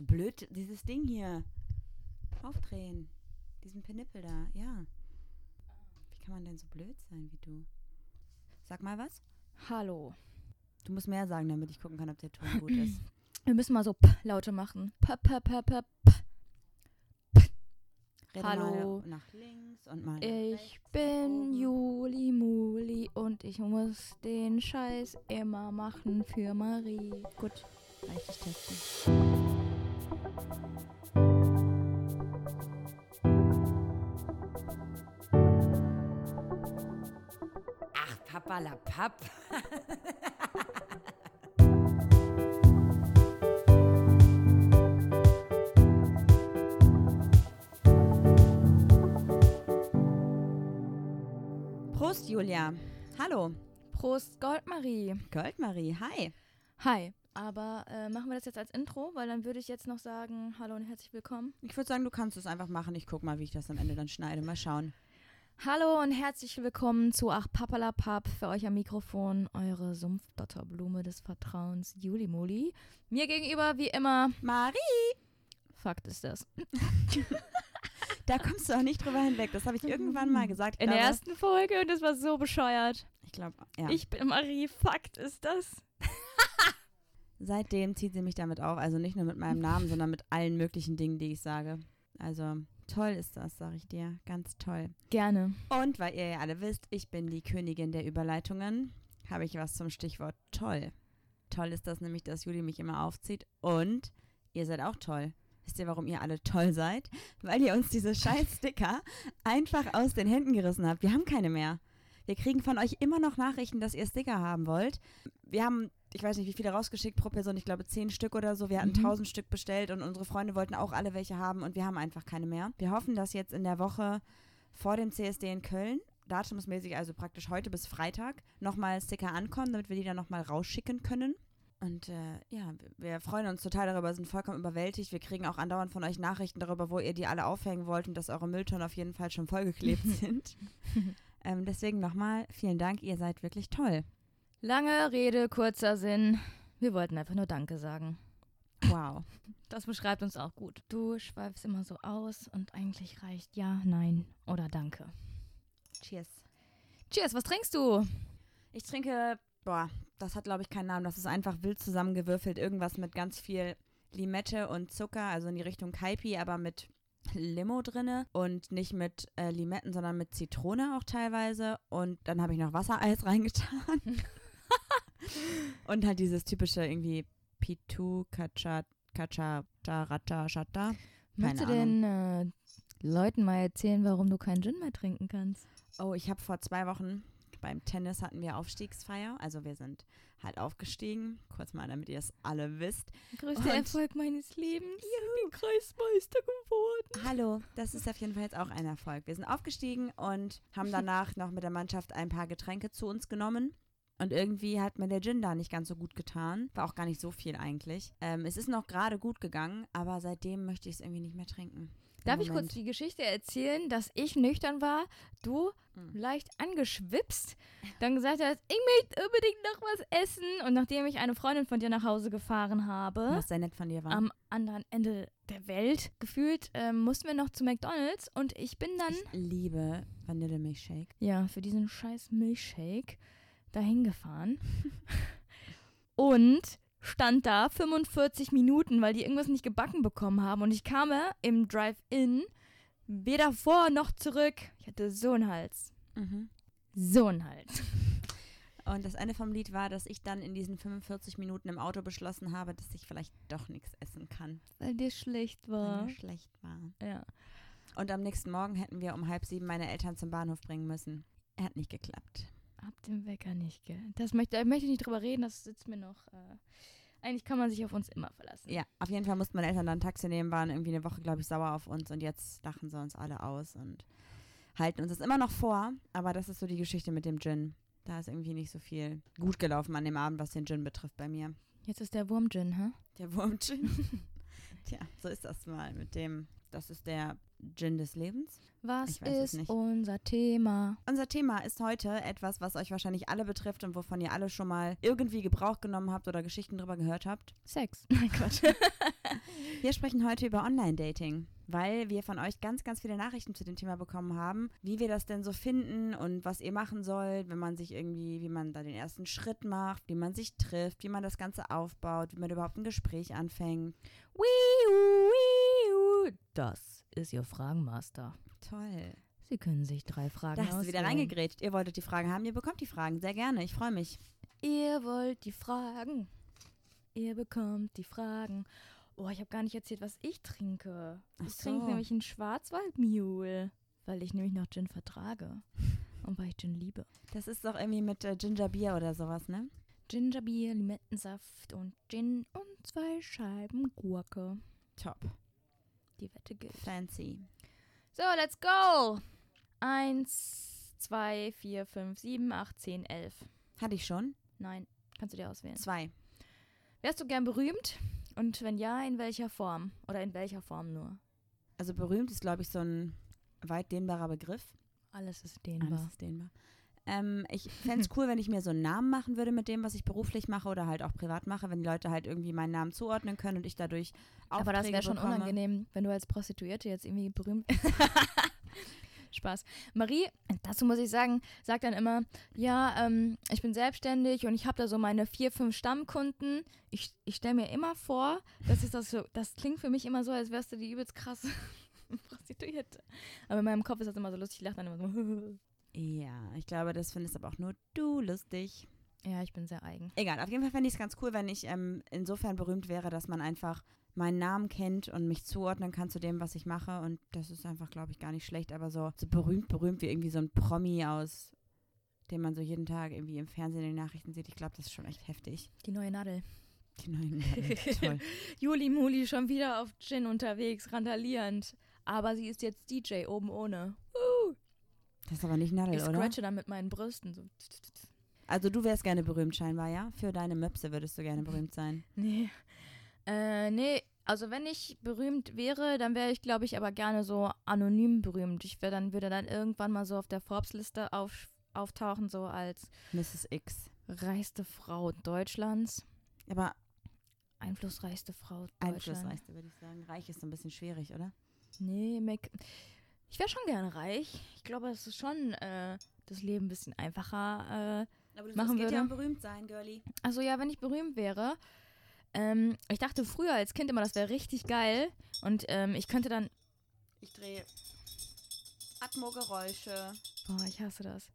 so blöd, dieses Ding hier. Aufdrehen. Diesen Penippel da, ja. Wie kann man denn so blöd sein wie du? Sag mal was. Hallo. Du musst mehr sagen, damit ich gucken kann, ob der Ton gut ist. Wir müssen mal so P Laute machen. P, P, P, P, Rede Hallo. Mal nach links und mal nach Ich bin. Juli Muli und ich muss den Scheiß immer machen für Marie. Gut, reicht ich testen. Ach, Papalapap. Prost, Julia. Hallo. Prost, Goldmarie. Goldmarie, hi. Hi. Aber äh, machen wir das jetzt als Intro, weil dann würde ich jetzt noch sagen, hallo und herzlich willkommen. Ich würde sagen, du kannst es einfach machen. Ich guck mal, wie ich das am Ende dann schneide. Mal schauen. Hallo und herzlich willkommen zu Ach Papalapap für euch am Mikrofon, eure Sumpfdotterblume des Vertrauens, Juli Muli. Mir gegenüber, wie immer, Marie, Fakt ist das. da kommst du auch nicht drüber hinweg. Das habe ich irgendwann mal gesagt. Ich In der glaube- ersten Folge und das war so bescheuert. Ich glaube, ja. Ich bin Marie, Fakt ist das. Seitdem zieht sie mich damit auf. Also nicht nur mit meinem Namen, sondern mit allen möglichen Dingen, die ich sage. Also toll ist das, sage ich dir. Ganz toll. Gerne. Und weil ihr ja alle wisst, ich bin die Königin der Überleitungen, habe ich was zum Stichwort toll. Toll ist das nämlich, dass Juli mich immer aufzieht. Und ihr seid auch toll. Wisst ihr, warum ihr alle toll seid? Weil ihr uns diese scheiß Sticker einfach aus den Händen gerissen habt. Wir haben keine mehr. Wir kriegen von euch immer noch Nachrichten, dass ihr Sticker haben wollt. Wir haben, ich weiß nicht, wie viele rausgeschickt pro Person, ich glaube zehn Stück oder so. Wir hatten Mhm. tausend Stück bestellt und unsere Freunde wollten auch alle welche haben und wir haben einfach keine mehr. Wir hoffen, dass jetzt in der Woche vor dem CSD in Köln, datumsmäßig also praktisch heute bis Freitag, nochmal Sticker ankommen, damit wir die dann nochmal rausschicken können. Und äh, ja, wir freuen uns total darüber, sind vollkommen überwältigt. Wir kriegen auch andauernd von euch Nachrichten darüber, wo ihr die alle aufhängen wollt und dass eure Mülltonnen auf jeden Fall schon vollgeklebt sind. ähm, deswegen nochmal vielen Dank, ihr seid wirklich toll. Lange Rede, kurzer Sinn. Wir wollten einfach nur Danke sagen. Wow. Das beschreibt uns auch gut. Du schweifst immer so aus und eigentlich reicht ja, nein oder Danke. Cheers. Cheers, was trinkst du? Ich trinke, boah, das hat glaube ich keinen Namen. Das ist einfach wild zusammengewürfelt. Irgendwas mit ganz viel Limette und Zucker, also in die Richtung Kaipi, aber mit Limo drinne und nicht mit äh, Limetten, sondern mit Zitrone auch teilweise. Und dann habe ich noch Wassereis reingetan. Und halt dieses typische irgendwie Pitu, Kacha, Kacha, Rata, Shata. Möchtest du den äh, Leuten mal erzählen, warum du keinen Gin mehr trinken kannst? Oh, ich habe vor zwei Wochen beim Tennis hatten wir Aufstiegsfeier. Also wir sind halt aufgestiegen. Kurz mal, damit ihr es alle wisst. Größter Erfolg meines Lebens. Ich bin Kreismeister geworden. Hallo, das ist auf jeden Fall jetzt auch ein Erfolg. Wir sind aufgestiegen und haben danach noch mit der Mannschaft ein paar Getränke zu uns genommen. Und irgendwie hat mir der Gin da nicht ganz so gut getan. War auch gar nicht so viel eigentlich. Ähm, es ist noch gerade gut gegangen, aber seitdem möchte ich es irgendwie nicht mehr trinken. Darf ich Moment. kurz die Geschichte erzählen, dass ich nüchtern war, du Mhm. leicht angeschwipst, dann gesagt hast, ich möchte unbedingt noch was essen. Und nachdem ich eine Freundin von dir nach Hause gefahren habe, Was sehr nett von dir war. am anderen Ende der Welt gefühlt, ähm, mussten wir noch zu McDonalds und ich bin dann, ich liebe Vanillemilchshake. ja, für diesen scheiß Milchshake dahin gefahren und stand da 45 Minuten, weil die irgendwas nicht gebacken bekommen haben und ich kam im Drive-In weder vor noch zurück. Ich hatte so einen Hals. Mhm. So einen Hals. Und das Ende vom Lied war, dass ich dann in diesen 45 Minuten im Auto beschlossen habe, dass ich vielleicht doch nichts essen kann, Weil dir schlecht weil war. mir schlecht war. Ja. Und am nächsten Morgen hätten wir um halb sieben meine Eltern zum Bahnhof bringen müssen. Er hat nicht geklappt. Hab den Wecker nicht, gell? Das möchte, da möchte ich nicht drüber reden, das sitzt mir noch. Äh, eigentlich kann man sich auf uns immer verlassen. Ja, auf jeden Fall mussten meine Eltern dann ein Taxi nehmen, waren irgendwie eine Woche, glaube ich, sauer auf uns und jetzt lachen sie uns alle aus und halten uns das immer noch vor. Aber das ist so die Geschichte mit dem Gin. Da ist irgendwie nicht so viel gut gelaufen an dem Abend, was den Gin betrifft bei mir. Jetzt ist der Wurm-Gin, hä? Der Wurm-Gin. Tja, so ist das mal mit dem. Das ist der Gin des Lebens. Was ist unser Thema? Unser Thema ist heute etwas, was euch wahrscheinlich alle betrifft und wovon ihr alle schon mal irgendwie Gebrauch genommen habt oder Geschichten drüber gehört habt. Sex. Nein, Quatsch. Wir sprechen heute über Online-Dating, weil wir von euch ganz, ganz viele Nachrichten zu dem Thema bekommen haben, wie wir das denn so finden und was ihr machen sollt, wenn man sich irgendwie, wie man da den ersten Schritt macht, wie man sich trifft, wie man das Ganze aufbaut, wie man überhaupt ein Gespräch anfängt. Wiu, wiu. Das ist Ihr Fragenmaster. Toll. Sie können sich drei Fragen Da hast du wieder auswählen. reingegrätscht. Ihr wolltet die Fragen haben, ihr bekommt die Fragen. Sehr gerne. Ich freue mich. Ihr wollt die Fragen. Ihr bekommt die Fragen. Oh, ich habe gar nicht erzählt, was ich trinke. Ach Ich trinke so. nämlich einen Schwarzwaldmule, weil ich nämlich noch Gin vertrage. Und weil ich Gin liebe. Das ist doch irgendwie mit äh, Ginger Beer oder sowas, ne? Gingerbier, Limettensaft und Gin und zwei Scheiben Gurke. Top. Die Wette gilt. Fancy. So, let's go! Eins, zwei, vier, fünf, sieben, acht, zehn, elf. Hatte ich schon? Nein, kannst du dir auswählen. Zwei. Wärst du gern berühmt? Und wenn ja, in welcher Form? Oder in welcher Form nur? Also berühmt ist, glaube ich, so ein weit dehnbarer Begriff. Alles ist Alles dehnbar. ist dehnbar. Ähm, ich fände es cool, wenn ich mir so einen Namen machen würde mit dem, was ich beruflich mache oder halt auch privat mache, wenn die Leute halt irgendwie meinen Namen zuordnen können und ich dadurch Aber das wäre schon bekomme. unangenehm, wenn du als Prostituierte jetzt irgendwie berühmt. Spaß. Marie, dazu muss ich sagen, sagt dann immer, ja, ähm, ich bin selbstständig und ich habe da so meine vier, fünf Stammkunden. Ich, ich stelle mir immer vor, das ist das so, das klingt für mich immer so, als wärst du die übelst krasse Prostituierte. Aber in meinem Kopf ist das immer so lustig, ich lache dann immer so. Ja, ich glaube, das findest aber auch nur du lustig. ja, ich bin sehr eigen. Egal, auf jeden Fall fände ich es ganz cool, wenn ich ähm, insofern berühmt wäre, dass man einfach meinen Namen kennt und mich zuordnen kann zu dem, was ich mache. Und das ist einfach, glaube ich, gar nicht schlecht. Aber so, so berühmt, berühmt wie irgendwie so ein Promi aus, den man so jeden Tag irgendwie im Fernsehen in den Nachrichten sieht. Ich glaube, das ist schon echt heftig. Die neue Nadel. Die neuen Toll. Juli Muli schon wieder auf Gin unterwegs, randalierend. Aber sie ist jetzt DJ oben ohne. Das ist aber nicht Nadel, Ich oder? scratche dann mit meinen Brüsten. So. Also du wärst gerne berühmt scheinbar, ja? Für deine Möpse würdest du gerne berühmt sein. Nee. Äh, nee. Also wenn ich berühmt wäre, dann wäre ich, glaube ich, aber gerne so anonym berühmt. Ich wär dann, würde dann irgendwann mal so auf der Forbes-Liste auf, auftauchen, so als Mrs. X. reichste Frau Deutschlands. Aber Einflussreichste Frau Deutschlands. einflussreichste, würde ich sagen. Reich ist so ein bisschen schwierig, oder? Nee, Mac ich wäre schon gerne reich. Ich glaube, es ist schon äh, das Leben ein bisschen einfacher. Äh, Aber du Machen geht ja würde. um berühmt sein, Girlie. also ja, wenn ich berühmt wäre. Ähm, ich dachte früher als Kind immer, das wäre richtig geil. Und ähm, ich könnte dann. Ich drehe Atmo-Geräusche. Boah, ich hasse das.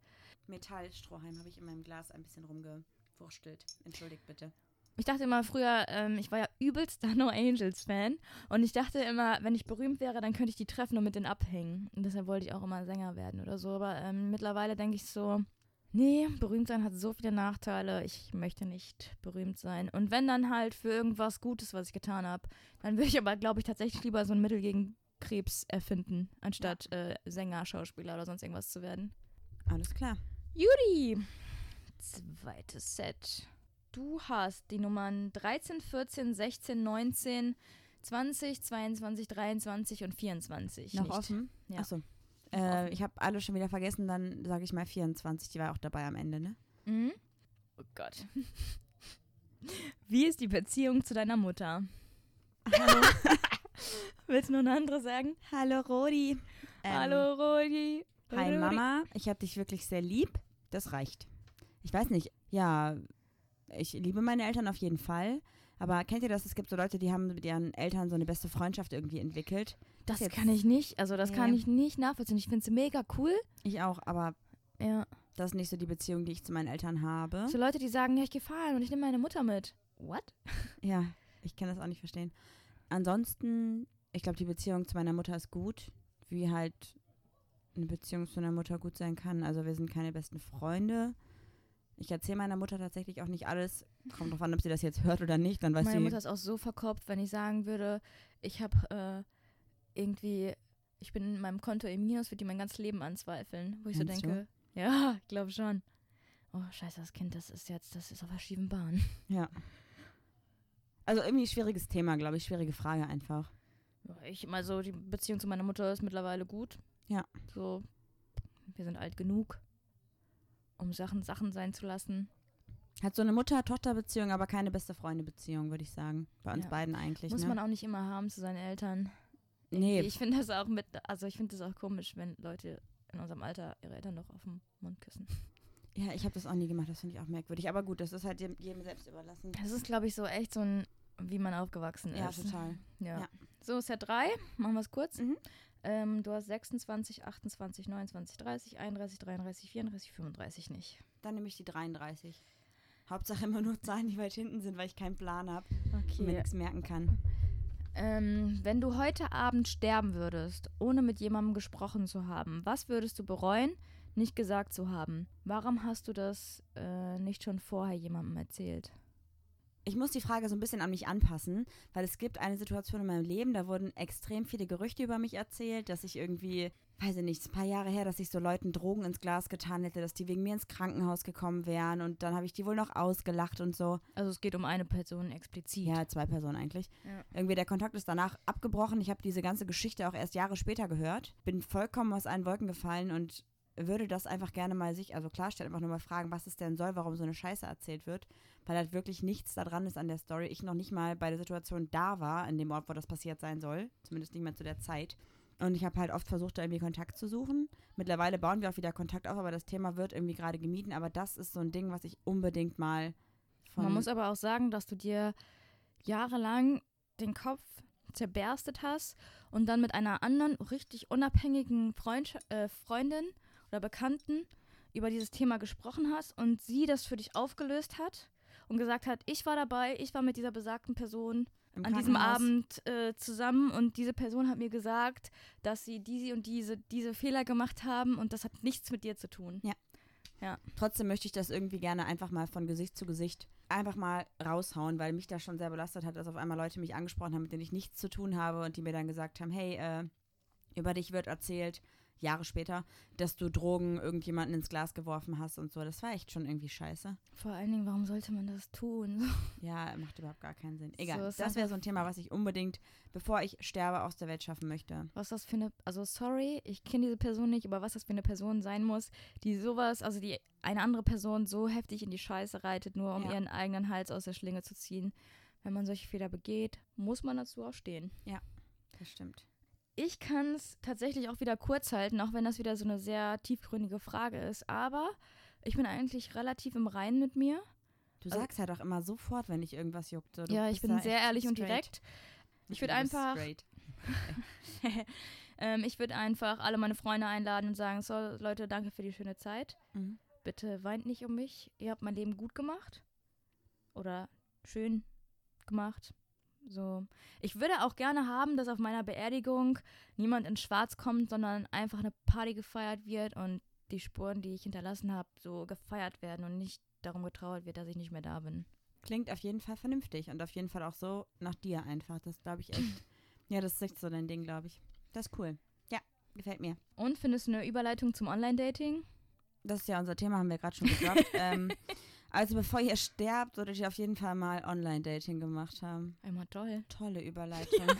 Metallstrohhalm habe ich in meinem Glas ein bisschen rumgewurstelt. Entschuldigt bitte. Ich dachte immer früher, ähm, ich war ja übelster No Angels Fan. Und ich dachte immer, wenn ich berühmt wäre, dann könnte ich die treffen und mit denen abhängen. Und deshalb wollte ich auch immer Sänger werden oder so. Aber ähm, mittlerweile denke ich so, nee, berühmt sein hat so viele Nachteile. Ich möchte nicht berühmt sein. Und wenn dann halt für irgendwas Gutes, was ich getan habe, dann würde ich aber, glaube ich, tatsächlich lieber so ein Mittel gegen Krebs erfinden, anstatt äh, Sänger, Schauspieler oder sonst irgendwas zu werden. Alles klar. Judy. Zweites Set. Du hast die Nummern 13, 14, 16, 19, 20, 22, 23 und 24. Noch nicht. offen? Ja. Achso. Äh, ich habe alle schon wieder vergessen, dann sage ich mal 24. Die war auch dabei am Ende, ne? Mhm. Oh Gott. Wie ist die Beziehung zu deiner Mutter? Hallo. Willst du noch eine andere sagen? Hallo, Rodi. Ähm, Hallo, Rodi. Hi, Rodi. Mama. Ich habe dich wirklich sehr lieb. Das reicht. Ich weiß nicht. Ja, ich liebe meine Eltern auf jeden Fall. Aber kennt ihr das? Es gibt so Leute, die haben mit ihren Eltern so eine beste Freundschaft irgendwie entwickelt. Das jetzt- kann ich nicht. Also, das kann Nee. ich nicht nachvollziehen. Ich finde es mega cool. Ich auch, aber Ja. das ist nicht so die Beziehung, die ich zu meinen Eltern habe. So Leute, die sagen, ja, ich gehe fahren und ich nehme meine Mutter mit. What? Ja, ich kann das auch nicht verstehen. Ansonsten, ich glaube, die Beziehung zu meiner Mutter ist gut, wie halt eine Beziehung zu einer Mutter gut sein kann. Also wir sind keine besten Freunde. Ich erzähle meiner Mutter tatsächlich auch nicht alles. Kommt drauf an, ob sie das jetzt hört oder nicht. Dann weiß Meine sie. Mutter ist auch so verkopft, wenn ich sagen würde, ich habe äh, irgendwie, ich bin in meinem Konto im Minus, würde die mein ganzes Leben anzweifeln. Wo ich so Meinst du? denke, ja, ich glaube schon. Oh, scheiße, das Kind, das ist jetzt, das ist auf der schiefen Bahn. ja. Also irgendwie schwieriges Thema, glaube ich. Schwierige Frage einfach. Ich immer so, die Beziehung zu meiner Mutter ist mittlerweile gut. Ja. So, wir sind alt genug, um Sachen Sachen sein zu lassen. Hat so eine Mutter-Tochter-Beziehung, aber keine beste Freunde-Beziehung, würde ich sagen. Bei uns Ja. beiden eigentlich. Muss ne? man auch nicht immer haben zu seinen Eltern. nee, Ich finde das auch mit, also ich finde das auch komisch, wenn Leute in unserem Alter ihre Eltern noch auf den Mund küssen. ja, ich habe das auch nie gemacht. Das finde ich auch merkwürdig. Aber gut, das ist halt jedem, jedem selbst überlassen. Das ist, glaube ich, so echt so ein, wie man aufgewachsen Ja, ist. total. Ja. Ja. So, Set 3, machen wir es kurz. Mhm. Ähm, du hast 26, 28, 29, 30, 31, 33, 34, 35 nicht. Dann nehme ich die 33. Hauptsache immer nur Zahlen, die weit hinten sind, weil ich keinen Plan habe und mir Okay. nichts merken kann. Ähm, wenn du heute Abend sterben würdest, ohne mit jemandem gesprochen zu haben, was würdest du bereuen, nicht gesagt zu haben? Warum hast du das äh, nicht schon vorher jemandem erzählt? Ich muss die Frage so ein bisschen an mich anpassen, weil es gibt eine Situation in meinem Leben, da wurden extrem viele Gerüchte über mich erzählt, dass ich irgendwie, weiß ich nicht, ein paar Jahre her, dass ich so Leuten Drogen ins Glas getan hätte, dass die wegen mir ins Krankenhaus gekommen wären und dann habe ich die wohl noch ausgelacht und so. Also es geht um eine Person explizit. Ja, zwei Personen eigentlich. Ja. Irgendwie der Kontakt ist danach abgebrochen. Ich habe diese ganze Geschichte auch erst Jahre später gehört. Bin vollkommen aus allen Wolken gefallen und würde das einfach gerne mal sich, also klarstellen, einfach nur mal fragen, was es denn soll, warum so eine Scheiße erzählt wird, weil halt wirklich nichts da dran ist an der Story. Ich noch nicht mal bei der Situation da war, in dem Ort, wo das passiert sein soll, zumindest nicht mehr zu der Zeit. Und ich habe halt oft versucht, da irgendwie Kontakt zu suchen. Mittlerweile bauen wir auch wieder Kontakt auf, aber das Thema wird irgendwie gerade gemieden. Aber das ist so ein Ding, was ich unbedingt mal von. Man muss aber auch sagen, dass du dir jahrelang den Kopf zerberstet hast und dann mit einer anderen richtig unabhängigen Freund, äh, Freundin oder Bekannten über dieses Thema gesprochen hast und sie das für dich aufgelöst hat und gesagt hat, ich war dabei, ich war mit dieser besagten Person an diesem Abend äh, zusammen und diese Person hat mir gesagt, dass sie diese und diese, diese Fehler gemacht haben und das hat nichts mit dir zu tun. Trotzdem möchte ich das irgendwie gerne einfach mal von Gesicht zu Gesicht einfach mal raushauen, weil mich das schon sehr belastet hat, dass auf einmal Leute mich angesprochen haben, mit denen ich nichts zu tun habe und die mir dann gesagt haben, hey, äh, über dich wird erzählt, Jahre später, dass du Drogen irgendjemanden ins Glas geworfen hast und so. Das war echt schon irgendwie scheiße. Vor allen Dingen, warum sollte man das tun? Ja, macht überhaupt gar keinen Sinn. So, Egal, ist das wäre so ein Thema, was ich unbedingt, bevor ich sterbe, aus der Welt schaffen möchte. was das für eine, also sorry, ich kenne diese Person nicht, aber was das für eine Person sein muss, die sowas, also die eine andere Person so heftig in die Scheiße reitet, nur um Ja. ihren eigenen Hals aus der Schlinge zu ziehen. Wenn man solche Fehler begeht, muss man dazu auch stehen. Das stimmt. Ich kann es tatsächlich auch wieder kurz halten, auch wenn das wieder so eine sehr tiefgründige Frage ist. Aber ich bin eigentlich relativ im Reinen mit mir. Du Also- sagst ja doch immer sofort, wenn dich irgendwas juckt. Du ja, ich bin sehr ehrlich und direkt. Ich würd Du bist einfach- ähm, ich würde einfach alle meine Freunde einladen und sagen, so Leute, danke für die schöne Zeit. Mhm. Bitte weint nicht um mich. Ihr habt mein Leben gut gemacht. Oder schön gemacht. So. Ich würde auch gerne haben, dass auf meiner Beerdigung niemand in Schwarz kommt, sondern einfach eine Party gefeiert wird und die Spuren, die ich hinterlassen habe, so gefeiert werden und nicht darum getrauert wird, dass ich nicht mehr da bin. Klingt auf jeden Fall vernünftig und auf jeden Fall auch so nach dir einfach. Das glaube ich echt. ja, das ist echt so dein Ding, glaube ich. Das ist cool. Ja, gefällt mir. Und findest du eine Überleitung zum Online-Dating? Das ist ja unser Thema, haben wir gerade schon gedroppt. ähm, also bevor ihr sterbt, solltet ihr auf jeden Fall mal Online-Dating gemacht haben. Einmal toll. Tolle Überleitung.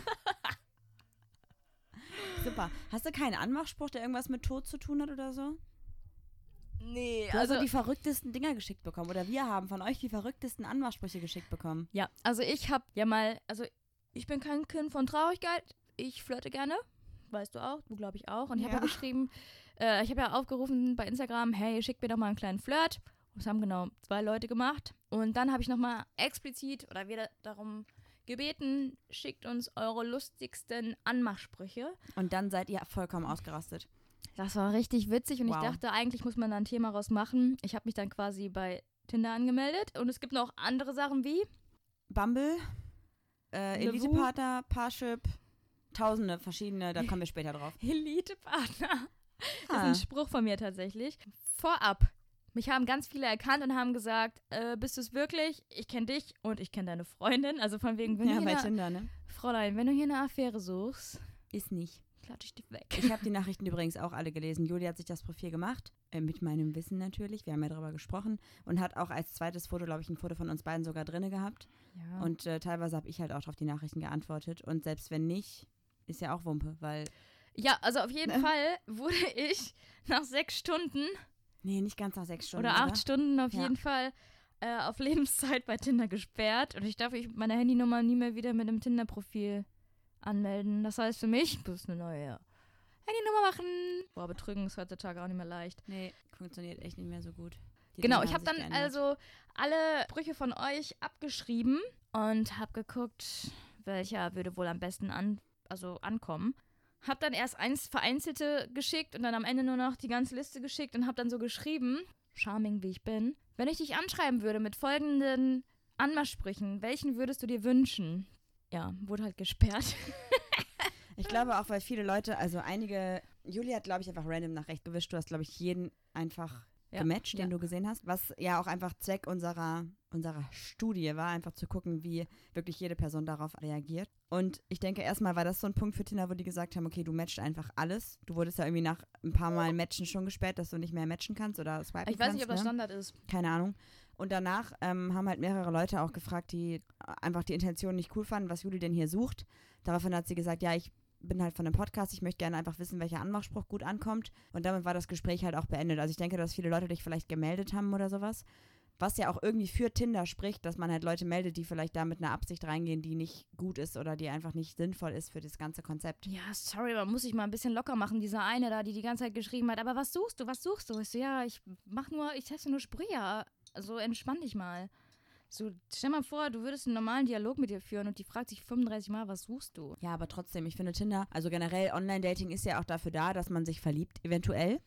Super. Hast du keinen Anmachspruch, der irgendwas mit Tod zu tun hat oder so? Nee, Du hast so die verrücktesten Dinger geschickt bekommen. Oder wir haben von euch die verrücktesten Anmachsprüche geschickt bekommen. Ja, also ich habe ja mal, also ich bin kein Kind von Traurigkeit. Ich flirte gerne. Weißt du auch, du glaube ich auch. Und ich habe Ja. ja geschrieben, äh, ich habe ja aufgerufen bei Instagram, hey, schick mir doch mal einen kleinen Flirt. Das haben genau zwei Leute gemacht. Und dann habe ich nochmal explizit oder wieder darum gebeten, schickt uns eure lustigsten Anmachsprüche. Und dann seid ihr vollkommen ausgerastet. Das war richtig witzig und Wow. ich dachte, eigentlich muss man da ein Thema raus machen. Ich habe mich dann quasi bei Tinder angemeldet und es gibt noch andere Sachen wie Bumble, äh. Elite-Partner, Parship, tausende verschiedene, da kommen wir später drauf. Elite-Partner. Das ist Ah. ein Spruch von mir tatsächlich. Vorab. Mich haben ganz viele erkannt und haben gesagt, äh, bist du es wirklich? Ich kenne dich und ich kenne deine Freundin. Also von wegen, wenn Ja, du bei hier eine, Tinder, ne? Fräulein, wenn du hier eine Affäre suchst, Ist nicht. klatsche ich dich weg. Ich habe die Nachrichten übrigens auch alle gelesen. Julia hat sich das Profil gemacht, äh, mit meinem Wissen natürlich. Wir haben ja darüber gesprochen. Und hat auch als zweites Foto, glaube ich, ein Foto von uns beiden sogar drinne gehabt. Ja. Und äh, teilweise habe ich halt auch auf die Nachrichten geantwortet. Und selbst wenn nicht, ist ja auch Wumpe, weil. ja, also auf jeden Ne? Fall wurde ich nach sechs Stunden Nee, nicht ganz nach sechs Stunden. oder acht Stunden auf Ja. jeden Fall äh, auf Lebenszeit bei Tinder gesperrt und ich darf ich meine Handynummer nie mehr wieder mit einem Tinder-Profil anmelden. Das heißt für mich, du musst eine neue Handynummer machen. Boah, betrügen ist heutzutage auch nicht mehr leicht. Nee, funktioniert echt nicht mehr so gut. Die genau, Dinge ich habe dann geändert. also alle Brüche von euch abgeschrieben und habe geguckt, welcher würde wohl am besten an, also ankommen. Hab dann erst eins vereinzelte geschickt und dann am Ende nur noch die ganze Liste geschickt und hab dann so geschrieben, charming wie ich bin, wenn ich dich anschreiben würde mit folgenden Anmachsprüchen, welchen würdest du dir wünschen? Ja, wurde halt gesperrt. Ich glaube auch, weil viele Leute, also einige, Juli hat, glaube ich, einfach random nach recht gewischt. Du hast, glaube ich, jeden einfach Ja, gematcht, den ja. du gesehen hast. Was ja auch einfach Zweck unserer, unserer Studie war, einfach zu gucken, wie wirklich jede Person darauf reagiert. Und ich denke, erstmal war das so ein Punkt für Tinder, wo die gesagt haben, okay, du matchst einfach alles. Du wurdest ja irgendwie nach ein paar Mal Matchen schon gesperrt, dass du nicht mehr matchen kannst oder swipen Ich weiß kannst. nicht, ob das ne? Standard ist. keine Ahnung. Und danach ähm, haben halt mehrere Leute auch gefragt, die einfach die Intention nicht cool fanden, was Juli denn hier sucht. Daraufhin hat sie gesagt, ja, ich bin halt von einem Podcast, ich möchte gerne einfach wissen, welcher Anmachspruch gut ankommt. Und damit war das Gespräch halt auch beendet. Also ich denke, dass viele Leute dich vielleicht gemeldet haben oder sowas. Was ja auch irgendwie für Tinder spricht, dass man halt Leute meldet, die vielleicht da mit einer Absicht reingehen, die nicht gut ist oder die einfach nicht sinnvoll ist für das ganze Konzept. Ja, sorry, man muss sich mal ein bisschen locker machen. Dieser eine da, die die ganze Zeit geschrieben hat, aber was suchst du, was suchst du? Ich so, ja, ich mach nur, ich teste nur Sprüche. Also entspann dich mal. So, stell mal vor, du würdest einen normalen Dialog mit ihr führen und die fragt sich 35 Mal, was suchst du? Ja, aber trotzdem, ich finde Tinder, also generell Online-Dating ist ja auch dafür da, dass man sich verliebt, eventuell.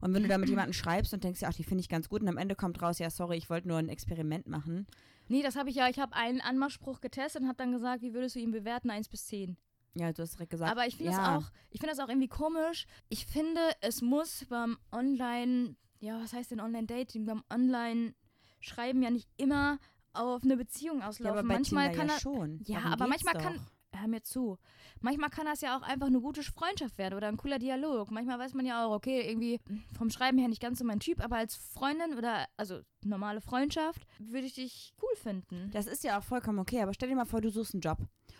Und wenn du da mit jemandem schreibst und denkst, ja, ach, die finde ich ganz gut und am Ende kommt raus, ja, sorry, ich wollte nur ein Experiment machen. Nee, das habe ich ja, ich habe einen Anmachspruch getestet und habe dann gesagt, wie würdest du ihn bewerten, 1 bis 10. Ja, du hast direkt gesagt. Aber ich finde ja, das auch, ich finde das auch irgendwie komisch. Ich finde, es muss beim Online, ja, was heißt denn Online-Dating, beim Online-Schreiben ja nicht immer auf eine Beziehung Ja, auslaufen. aber bei manchmal kann ja er, schon. Ja, Darum aber manchmal kann- doch. hör mir zu. Manchmal kann das ja auch einfach eine gute Freundschaft werden oder ein cooler Dialog. Manchmal weiß man ja auch, okay, irgendwie vom Schreiben her nicht ganz so mein Typ, aber als Freundin oder also normale Freundschaft würde ich dich cool finden. Das ist ja auch vollkommen okay, aber stell dir mal vor, du suchst einen Job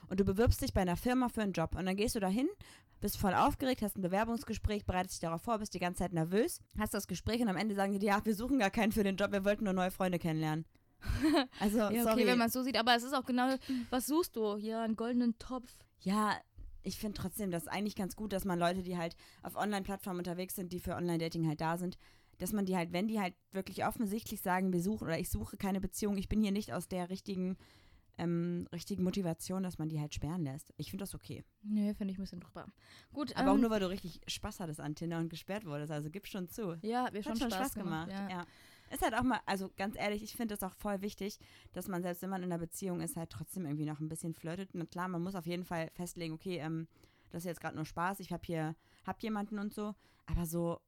und du bewirbst dich bei einer Firma für einen Job und dann gehst du dahin, bist voll aufgeregt, hast ein Bewerbungsgespräch, bereitest dich darauf vor, bist die ganze Zeit nervös, hast das Gespräch und am Ende sagen die dir, ja, wir suchen gar keinen für den Job, wir wollten nur neue Freunde kennenlernen. Also, Ja, okay, sorry. wenn man es so sieht, aber es ist auch genau, was suchst du? Hier einen goldenen Topf. Ja, ich finde trotzdem das eigentlich ganz gut, dass man Leute, die halt auf Online-Plattformen unterwegs sind, die für Online-Dating halt da sind, dass man die halt, wenn die halt wirklich offensichtlich sagen, wir suchen oder ich suche keine Beziehung, ich bin hier nicht aus der richtigen, ähm, richtigen Motivation, dass man die halt sperren lässt. Ich finde das okay. Nee, finde ich ein bisschen drüber. Gut, Aber auch ähm, nur, weil du richtig Spaß hattest an Tinder und gesperrt wurdest. Also gib schon zu. ja, mir Hat schon schon Spaß, gemacht. Ja. ja. Ist halt auch mal, also ganz ehrlich, ich finde es auch voll wichtig, dass man selbst wenn man in einer Beziehung ist, halt trotzdem irgendwie noch ein bisschen flirtet. Und klar, man muss auf jeden Fall festlegen, okay, ähm, das ist jetzt gerade nur Spaß, ich habe hier, hab jemanden und so. Aber so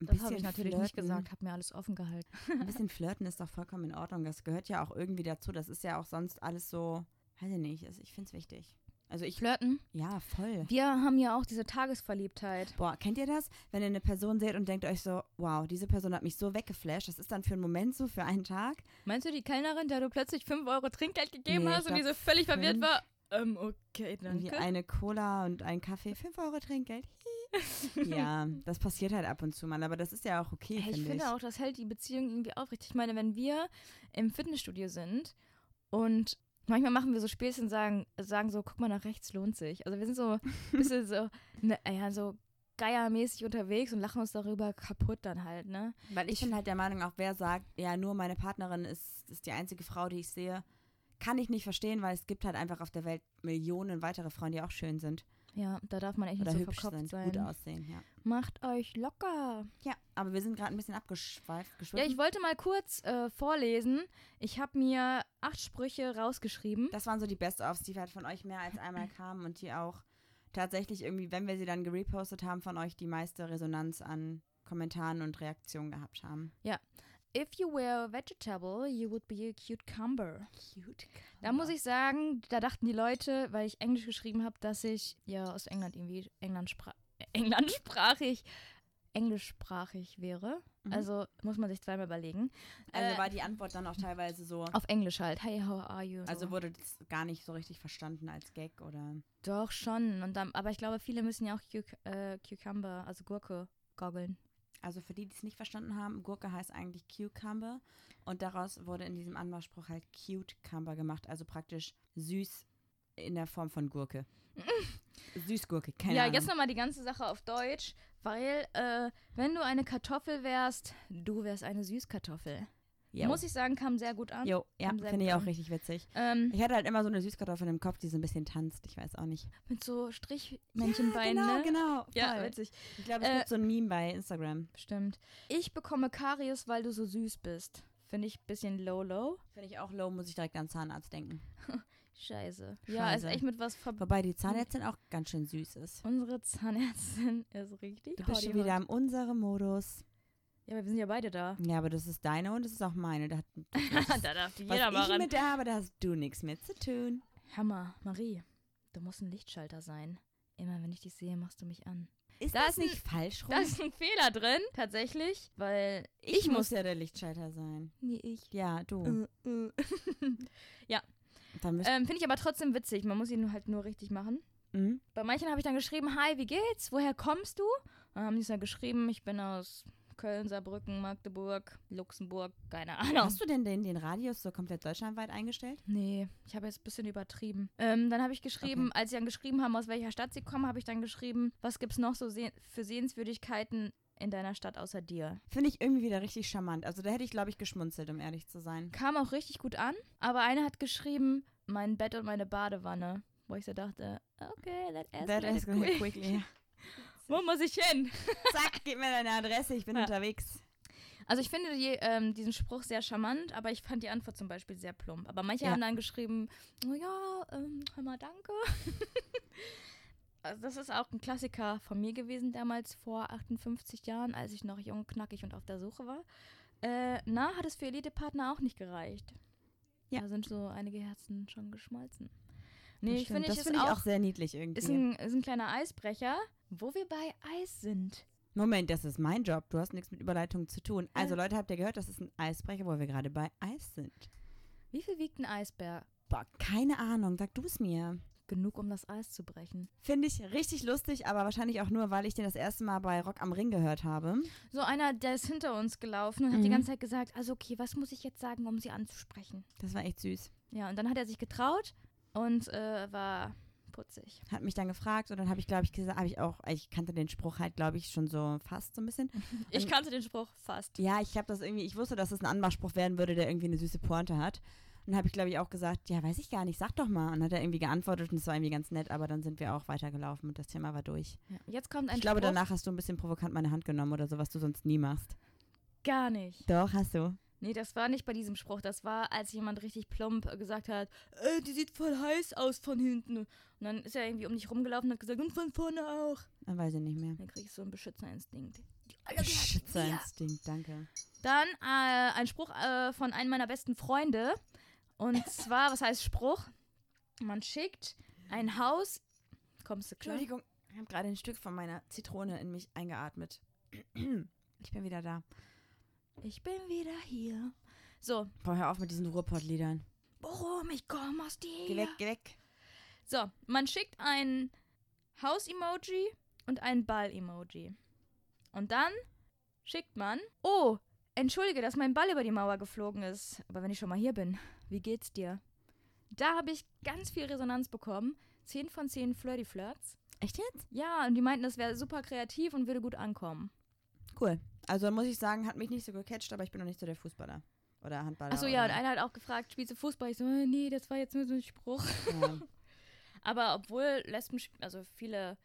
ein Das habe ich natürlich flirten, nicht gesagt, habe mir alles offen gehalten. Ein bisschen flirten ist doch vollkommen in Ordnung. Das gehört ja auch irgendwie dazu. Das ist ja auch sonst alles so, weiß ich nicht, also ich finde es wichtig. Also ich, Flirten? ja, voll. Wir haben ja auch diese Tagesverliebtheit. Boah, kennt ihr das? Wenn ihr eine Person seht und denkt euch so, wow, diese Person hat mich so weggeflasht, das ist dann für einen Moment so, für einen Tag. Meinst du die Kellnerin, der du plötzlich 5 Euro Trinkgeld gegeben Nee, hast und die glaub, so völlig verwirrt fünf. war? Ähm, okay, Irgendwie danke. eine Cola und ein Kaffee, 5 Euro Trinkgeld. Ja, das passiert halt ab und zu mal, aber das ist ja auch okay, Hey, ich finde ich. auch, das hält die Beziehung irgendwie aufrecht. Ich meine, wenn wir im Fitnessstudio sind und manchmal machen wir so Späßchen und sagen, sagen so, guck mal nach rechts, lohnt sich. Also wir sind so ein bisschen so, ne, ja, so geiermäßig unterwegs und lachen uns darüber kaputt dann halt, ne? Weil ich, Ich- bin halt der Meinung, auch wer sagt, ja, nur meine Partnerin ist, ist die einzige Frau, die ich sehe, kann ich nicht verstehen, weil es gibt halt einfach auf der Welt Millionen weitere Frauen, die auch schön sind Ja, da darf man echt oder nicht so hübsch verkopft sein. gut aussehen, ja. Macht euch locker. Ja, aber wir sind gerade ein bisschen abgeschweift, Ja, geschwiffen. ich wollte mal kurz äh, vorlesen. Ich habe mir acht Sprüche rausgeschrieben. das waren so die Best-ofs, die halt von euch mehr als einmal kamen und die auch tatsächlich irgendwie, wenn wir sie dann gerepostet haben, von euch die meiste Resonanz an Kommentaren und Reaktionen gehabt haben. If you were a vegetable, you would be a cucumber. Cute. Da muss ich sagen, da dachten die Leute, weil ich Englisch geschrieben habe, dass ich ja aus England irgendwie Englandspra Englandsprachig, englischsprachig wäre. Mhm. Also muss man sich zweimal überlegen. Also äh, war die Antwort dann auch teilweise so, Auf Englisch halt. Hey, how are you? also so. wurde das gar nicht so richtig verstanden als Gag oder. Doch schon. Und dann, aber ich glaube, viele müssen ja auch Cuc äh, Cucumber, also Gurke, goggeln. Also für die, die es nicht verstanden haben, Gurke heißt eigentlich Cucumber und daraus wurde in diesem Anmachspruch halt Cute-Cumber gemacht, also praktisch süß in der Form von Gurke. Süßgurke, keine ja, Ahnung. jetzt nochmal die ganze Sache auf Deutsch, weil äh, wenn du eine Kartoffel wärst, du wärst eine Süßkartoffel. Jo. Muss ich sagen, kam sehr gut an. Jo, ja, finde ich auch richtig witzig. Ähm, Ich hatte halt immer so eine Süßkartoffel im Kopf, die so ein bisschen tanzt. Ich weiß auch nicht. mit so Strichmännchenbeinen, ja, genau, ne? genau. Ja, voll. witzig. Ich glaube, es Äh, gibt so ein Meme bei Instagram. Stimmt. Ich bekomme Karies, weil du so süß bist. Finde ich ein bisschen low-low. Finde ich auch low, muss ich direkt an Zahnarzt denken. Scheiße. Ja, ist Scheiße. echt mit was verbunden. Wobei die Zahnärztin auch ganz schön süß ist. Unsere Zahnärztin ist richtig Du bist schon wieder im Unsere-Modus. Ja, aber wir sind ja beide da. Ja, aber das ist deine und das ist auch meine. Da hat, da darf was jeder mal ich ran. mit der habe, da hast du nichts mit zu tun. Hammer, Marie, du musst ein Lichtschalter sein. Immer wenn ich dich sehe, machst du mich an. Ist Da das ist ein- nicht falsch rum? Da ist ein Fehler drin, tatsächlich, weil ich, ich muss muss. ja der Lichtschalter sein. Nee, ich. Ja, du. Äh, äh. Müsst, ähm, Finde ich aber trotzdem witzig. Man muss ihn halt nur richtig machen. Mhm. Bei manchen habe ich dann geschrieben, hi, wie geht's? Woher kommst du? Dann haben die es dann geschrieben, ich bin aus Köln, Saarbrücken, Magdeburg, Luxemburg, keine Ahnung. Hast du denn den, den Radius so komplett deutschlandweit eingestellt? Nee, ich habe jetzt ein bisschen übertrieben. Ähm, dann habe ich geschrieben, als sie dann geschrieben haben, aus welcher Stadt sie kommen, habe ich dann geschrieben, was gibt's noch so seh für Sehenswürdigkeiten in deiner Stadt außer dir? Finde ich irgendwie wieder richtig charmant. Also da hätte ich, glaube ich, geschmunzelt, um ehrlich zu sein. Kam auch richtig gut an, aber eine hat geschrieben, mein Bett und meine Badewanne. Wo ich so dachte, okay, that That escalated escalated quick. quickly. Wo muss ich hin? Zack, gib mir deine Adresse, ich bin Ja. unterwegs. Also ich finde die, ähm, diesen Spruch sehr charmant, aber ich fand die Antwort zum Beispiel sehr plump. Aber manche Ja. haben dann geschrieben, oh ja, ähm, hör mal, danke. also das ist auch ein Klassiker von mir gewesen damals vor 58 Jahren, als ich noch jung, knackig und auf der Suche war. Äh, na, hat es für Elite-Partner auch nicht gereicht. Ja. Da sind so einige Herzen schon geschmolzen. Nee, Das ich finde, das finde ist ich auch, auch sehr niedlich irgendwie. ist ein, ist ein kleiner Eisbrecher, wo wir bei Eis sind. Moment, das ist mein Job. Du hast nichts mit Überleitung zu tun. Also. Leute, habt ihr gehört, das ist ein Eisbrecher, wo wir gerade bei Eis sind. Wie viel wiegt ein Eisbär? Boah, keine Ahnung, sag du es mir. Genug, um das Eis zu brechen. Finde ich richtig lustig, aber wahrscheinlich auch nur, weil ich den das erste Mal bei Rock am Ring gehört habe. So einer, der ist hinter uns gelaufen und hat die Mhm. ganze Zeit gesagt, also okay, was muss ich jetzt sagen, um sie anzusprechen? Das war echt süß. Ja, und dann hat er sich getraut und äh, war putzig. Hat mich dann gefragt und dann habe ich, glaube ich, gesagt, habe ich auch, ich kannte den Spruch halt, glaube ich, schon so fast so ein bisschen. Ich Und- kannte den Spruch fast. Ja, ich habe das irgendwie, ich wusste, dass es ein Anmachspruch werden würde, der irgendwie eine süße Pointe hat. Und dann habe ich, glaube ich, auch gesagt, ja, weiß ich gar nicht, sag doch mal. Und hat er irgendwie geantwortet und es war irgendwie ganz nett, aber dann sind wir auch weitergelaufen und das Thema war durch. Ja. Jetzt kommt ein ich glaube, Spruch. danach hast du ein bisschen provokant meine Hand genommen oder so, was du sonst nie machst. Gar nicht. Doch, hast du. Nee, das war nicht bei diesem Spruch. Das war, als jemand richtig plump gesagt hat, äh, die sieht voll heiß aus von hinten. Und dann ist er irgendwie um dich rumgelaufen und hat gesagt, und von vorne auch. Dann weiß ich nicht mehr. Dann krieg ich so einen Beschützerinstinkt. Die alle gehört mir. Schützerinstinkt, danke. Dann äh, ein Spruch äh, von einem meiner besten Freunde. Und zwar, was heißt Spruch? Man schickt ein Haus. Kommst du klar? Entschuldigung, ich habe gerade ein Stück von meiner Zitrone in mich eingeatmet. Ich bin wieder da. Ich bin wieder hier. So, Boah, hör auf mit diesen Ruhrpott-Liedern. warum ich komme aus dir. Geh weg, geh weg. So, man schickt ein Haus-Emoji und ein Ball-Emoji. Und dann schickt man, oh, entschuldige, dass mein Ball über die Mauer geflogen ist. Aber wenn ich schon mal hier bin, wie geht's dir? Da habe ich ganz viel Resonanz bekommen. 10 von 10 Flirty Flirts. Echt jetzt? Ja, und die meinten, das wäre super kreativ und würde gut ankommen. Cool. Also muss ich sagen, hat mich nicht so gecatcht, aber ich bin noch nicht so der Fußballer. Oder Handballer. Achso, ja, und einer hat auch gefragt, spielst du Fußball? Ich so, äh, nee, das war jetzt nur so ein Spruch. ja. Aber obwohl Lesben, also viele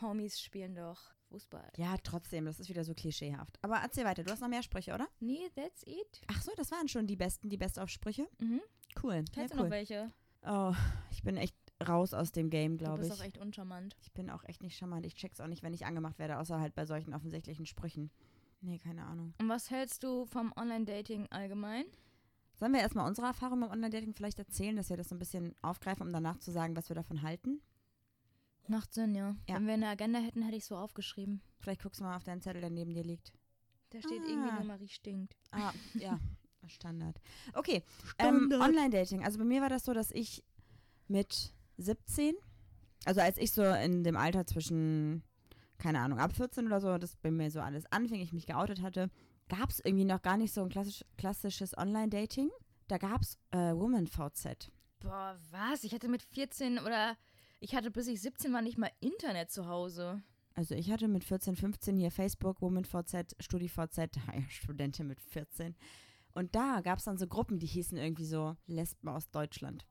Homies spielen doch Fußball. ja, trotzdem, das ist wieder so klischeehaft. Aber erzähl weiter, du hast noch mehr Sprüche, oder? Nee, that's it. Ach so, das waren schon die besten, die Bestaufsprüche. Mhm. Cool. Kennst ja, du cool. noch welche? Oh, ich bin echt raus aus dem Game, Du glaube bist ich. auch echt uncharmant. Ich bin auch echt nicht charmant. Ich check's auch nicht, wenn ich angemacht werde, außer halt bei solchen offensichtlichen Sprüchen. Nee, keine Ahnung. Und was hältst du vom Online-Dating allgemein? Sollen wir erstmal unsere Erfahrung mit Online-Dating vielleicht erzählen, dass wir das so ein bisschen aufgreifen, um danach zu sagen, was wir davon halten? Macht Sinn, ja. Ja. Wenn wir eine Agenda hätten, hätte ich so aufgeschrieben. Vielleicht guckst du mal auf deinen Zettel, der neben dir liegt. Da steht Ah. irgendwie nur Marie stinkt. Ah, ja. Standard. Okay, ähm, Standard. Online-Dating. Also bei mir war das so, dass ich mit 17, also als ich so in dem Alter zwischen, keine Ahnung, ab 14 oder so, das bei mir so alles anfing, ich mich geoutet hatte, gab es irgendwie noch gar nicht so ein klassisch, klassisches Online-Dating. Da gab es äh, WomanVZ. Boah, was? Ich hatte mit 14 oder ich hatte bis ich 17 war nicht mal Internet zu Hause. Also ich hatte mit 14, 15 hier Facebook, WomanVZ, StudiVZ, ja, Studentin mit 14. Und da gab es dann so Gruppen, die hießen irgendwie so Lesben aus Deutschland.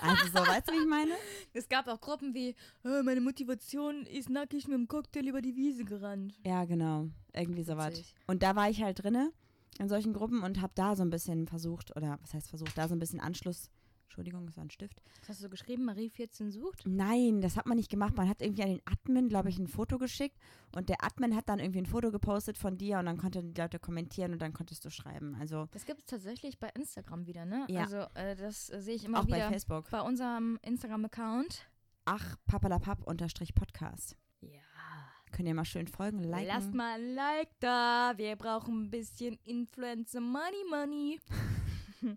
Also so, weißt du, wie ich meine? Es gab auch Gruppen wie, "Äh, meine Motivation ist nackig mit dem Cocktail über die Wiese gerannt. Ja, genau. Irgendwie sowas. Und da war ich halt drinne in solchen Gruppen und habe da so ein bisschen versucht, oder was heißt versucht, da so ein bisschen Anschluss. Entschuldigung, das war ein Stift. Was hast du geschrieben? Marie 14 sucht? Nein, das hat man nicht gemacht. Man hat irgendwie an den Admin, glaube ich, ein Foto geschickt und der Admin hat dann irgendwie ein Foto gepostet von dir und dann konnten die Leute kommentieren und dann konntest du schreiben. Also Das gibt es tatsächlich bei Instagram wieder, ne? Ja. Also äh, das äh, sehe ich immer auch wieder bei Facebook. bei unserem Instagram-Account. Ach, papalapap unterstrich Podcast. Ja. Könnt ihr mal schön folgen, liken. Lasst mal ein Like da. Wir brauchen ein bisschen Influencer Money Money.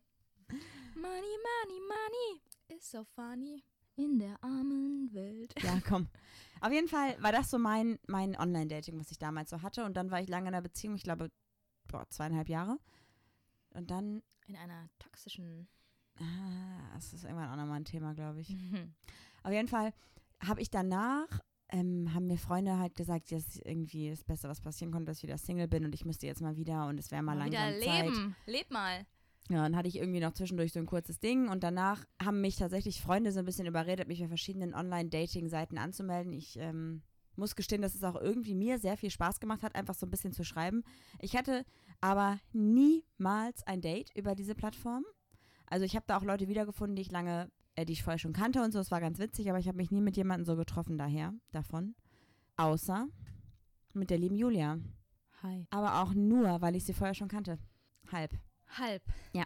money, money, money. Is so funny. In der armen Welt. Ja, komm. Auf jeden Fall war das so mein, mein Online-Dating, was ich damals so hatte. Und dann war ich lange in einer Beziehung, ich glaube, boah, zweieinhalb Jahre. Und dann, In einer toxischen. ah, das ist irgendwann auch nochmal ein Thema, glaube ich. Auf jeden Fall habe ich danach, ähm, haben mir Freunde halt gesagt, dass irgendwie das Beste, was passieren konnte, dass ich wieder Single bin und ich müsste jetzt mal wieder und es wäre mal Mal langsam wieder Zeit. leben. Leb mal. Ja, dann hatte ich irgendwie noch zwischendurch so ein kurzes Ding und danach haben mich tatsächlich Freunde so ein bisschen überredet, mich bei verschiedenen Online-Dating-Seiten anzumelden. Ich ähm, muss gestehen, dass es auch irgendwie mir sehr viel Spaß gemacht hat, einfach so ein bisschen zu schreiben. Ich hatte aber niemals ein Date über diese Plattform. Also ich habe da auch Leute wiedergefunden, die ich lange, äh, die ich vorher schon kannte und so. Es war ganz witzig, aber ich habe mich nie mit jemandem so getroffen daher, davon. Außer mit der lieben Julia. Hi. Aber auch nur, weil ich sie vorher schon kannte. Halb. Halb. Ja.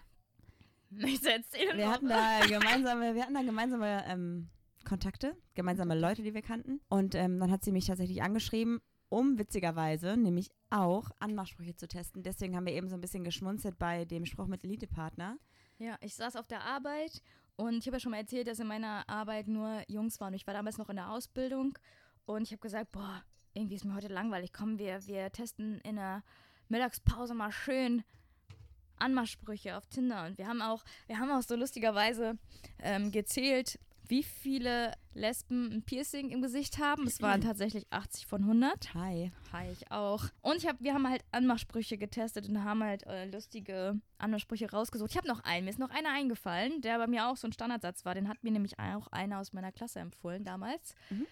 Möchtest du erzählen? Wir hatten da gemeinsame, wir hatten da gemeinsame ähm, Kontakte, gemeinsame Leute, die wir kannten. Und ähm, dann hat sie mich tatsächlich angeschrieben, um witzigerweise nämlich auch Anmachsprüche zu testen. Deswegen haben wir eben so ein bisschen geschmunzelt bei dem Spruch mit Elite-Partner. Ja, ich saß auf der Arbeit und ich habe ja schon mal erzählt, dass in meiner Arbeit nur Jungs waren. Ich war damals noch in der Ausbildung und ich habe gesagt, boah, irgendwie ist mir heute langweilig. Komm, wir, wir testen in der Mittagspause mal schön Anmachsprüche auf Tinder. Und wir haben auch, wir haben auch so lustigerweise ähm, gezählt, wie viele Lesben ein Piercing im Gesicht haben. Es waren tatsächlich 80 von 100. Hi. Hi, ich auch. Und ich hab, wir haben halt Anmachsprüche getestet und haben halt äh, lustige Anmachsprüche rausgesucht. Ich habe noch einen, mir ist noch einer eingefallen, der bei mir auch so ein Standardsatz war. Den hat mir nämlich auch einer aus meiner Klasse empfohlen damals. Mhm.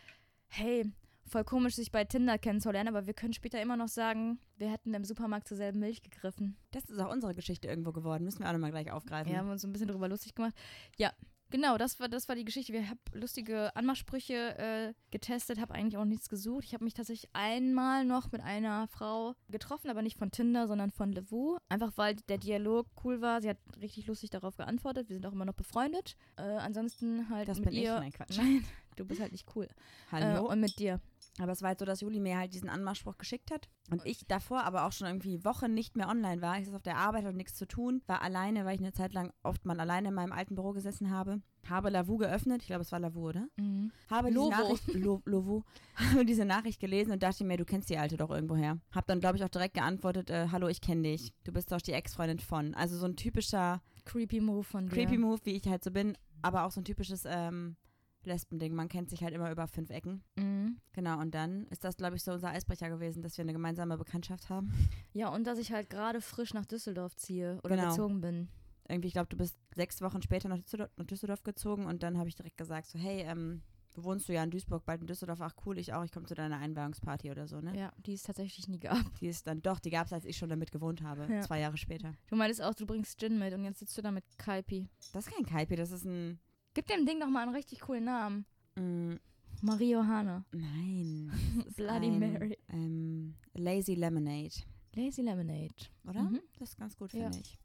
Hey, voll komisch, sich bei Tinder kennenzulernen, aber wir können später immer noch sagen, wir hätten im Supermarkt zur selben Milch gegriffen. Das ist auch unsere Geschichte irgendwo geworden. Müssen wir auch nochmal gleich aufgreifen. Wir haben uns so ein bisschen drüber lustig gemacht. Ja, genau, das war, das war die Geschichte. Wir haben lustige Anmachsprüche äh, getestet, habe eigentlich auch nichts gesucht. Ich habe mich tatsächlich einmal noch mit einer Frau getroffen, aber nicht von Tinder, sondern von Levu. Einfach weil der Dialog cool war. Sie hat richtig lustig darauf geantwortet. Wir sind auch immer noch befreundet. Äh, ansonsten halt Das mit bin ich. ihr. Nein, Quatsch. Nein, du bist halt nicht cool. Hallo. Äh, und mit dir. Aber es war halt so, dass Juli mir halt diesen Anmachspruch geschickt hat. Und ich davor aber auch schon irgendwie Wochen nicht mehr online war. Ich saß auf der Arbeit, hatte nichts zu tun, war alleine, weil ich eine Zeit lang oft mal alleine in meinem alten Büro gesessen habe. Habe Lavu geöffnet. Ich glaube, es war Lavu, oder? Mhm. Habe diese Lovo. Nachricht, Lo, Lovo, habe diese Nachricht gelesen und dachte mir, du kennst die Alte doch irgendwoher. Hab dann, glaube ich, auch direkt geantwortet, äh, hallo, ich kenne dich. Du bist doch die Ex-Freundin von. Also so ein typischer Creepy Move von dir. Creepy Move, wie ich halt so bin, aber auch so ein typisches ähm, Lesbending. Man kennt sich halt immer über fünf Ecken. Mhm. Genau, und dann ist das, glaube ich, so unser Eisbrecher gewesen, dass wir eine gemeinsame Bekanntschaft haben. Ja, und dass ich halt gerade frisch nach Düsseldorf ziehe oder Genau. gezogen bin. Irgendwie, ich glaube, du bist sechs Wochen später nach Düsseldorf, nach Düsseldorf gezogen und dann habe ich direkt gesagt, so, hey, ähm, du wohnst du ja in Duisburg, bald in Düsseldorf, ach cool, ich auch, ich komme zu deiner Einweihungsparty oder so, ne? Ja, die es tatsächlich nie gab. Die ist dann doch, die gab es, als ich schon damit gewohnt habe, Ja. zwei Jahre später. Du meintest auch, du bringst Gin mit und jetzt sitzt du da mit Kaipi. Das ist kein Kaipi, das ist ein, Gib dem Ding doch mal einen richtig coolen Namen. mm, Marie Johanna. nein. Bloody ein, Mary. Ähm, Lazy Lemonade, Lazy Lemonade. oder? Mhm. Das ist ganz gut, Ja. finde ich.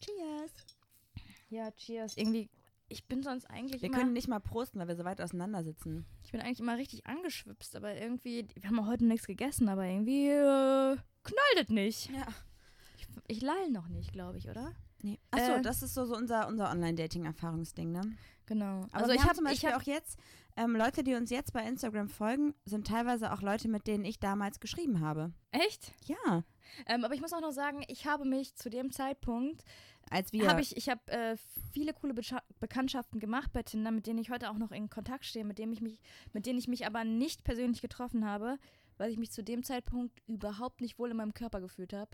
Cheers. Ja, cheers. Irgendwie, ich bin sonst eigentlich Wir immer, können nicht mal prosten, weil wir so weit auseinander sitzen. ich bin eigentlich immer richtig angeschwipst, aber irgendwie, wir haben heute nichts gegessen, aber irgendwie äh, knallt es nicht. Ja. Ich, ich lall noch nicht, glaube ich, oder? Nee. Achso, Äh, das ist so, so unser, unser Online-Dating-Erfahrungsding, ne? Genau. Aber also ich habe zum Beispiel hab, auch jetzt, ähm, Leute, die uns jetzt bei Instagram folgen, sind teilweise auch Leute, mit denen ich damals geschrieben habe. echt? Ja. Ähm, aber ich muss auch noch sagen, ich habe mich zu dem Zeitpunkt Als wir. habe ich ich habe äh, viele coole Bescha Bekanntschaften gemacht bei Tinder, mit denen ich heute auch noch in Kontakt stehe, mit denen ich mich mit denen ich mich aber nicht persönlich getroffen habe, weil ich mich zu dem Zeitpunkt überhaupt nicht wohl in meinem Körper gefühlt habe.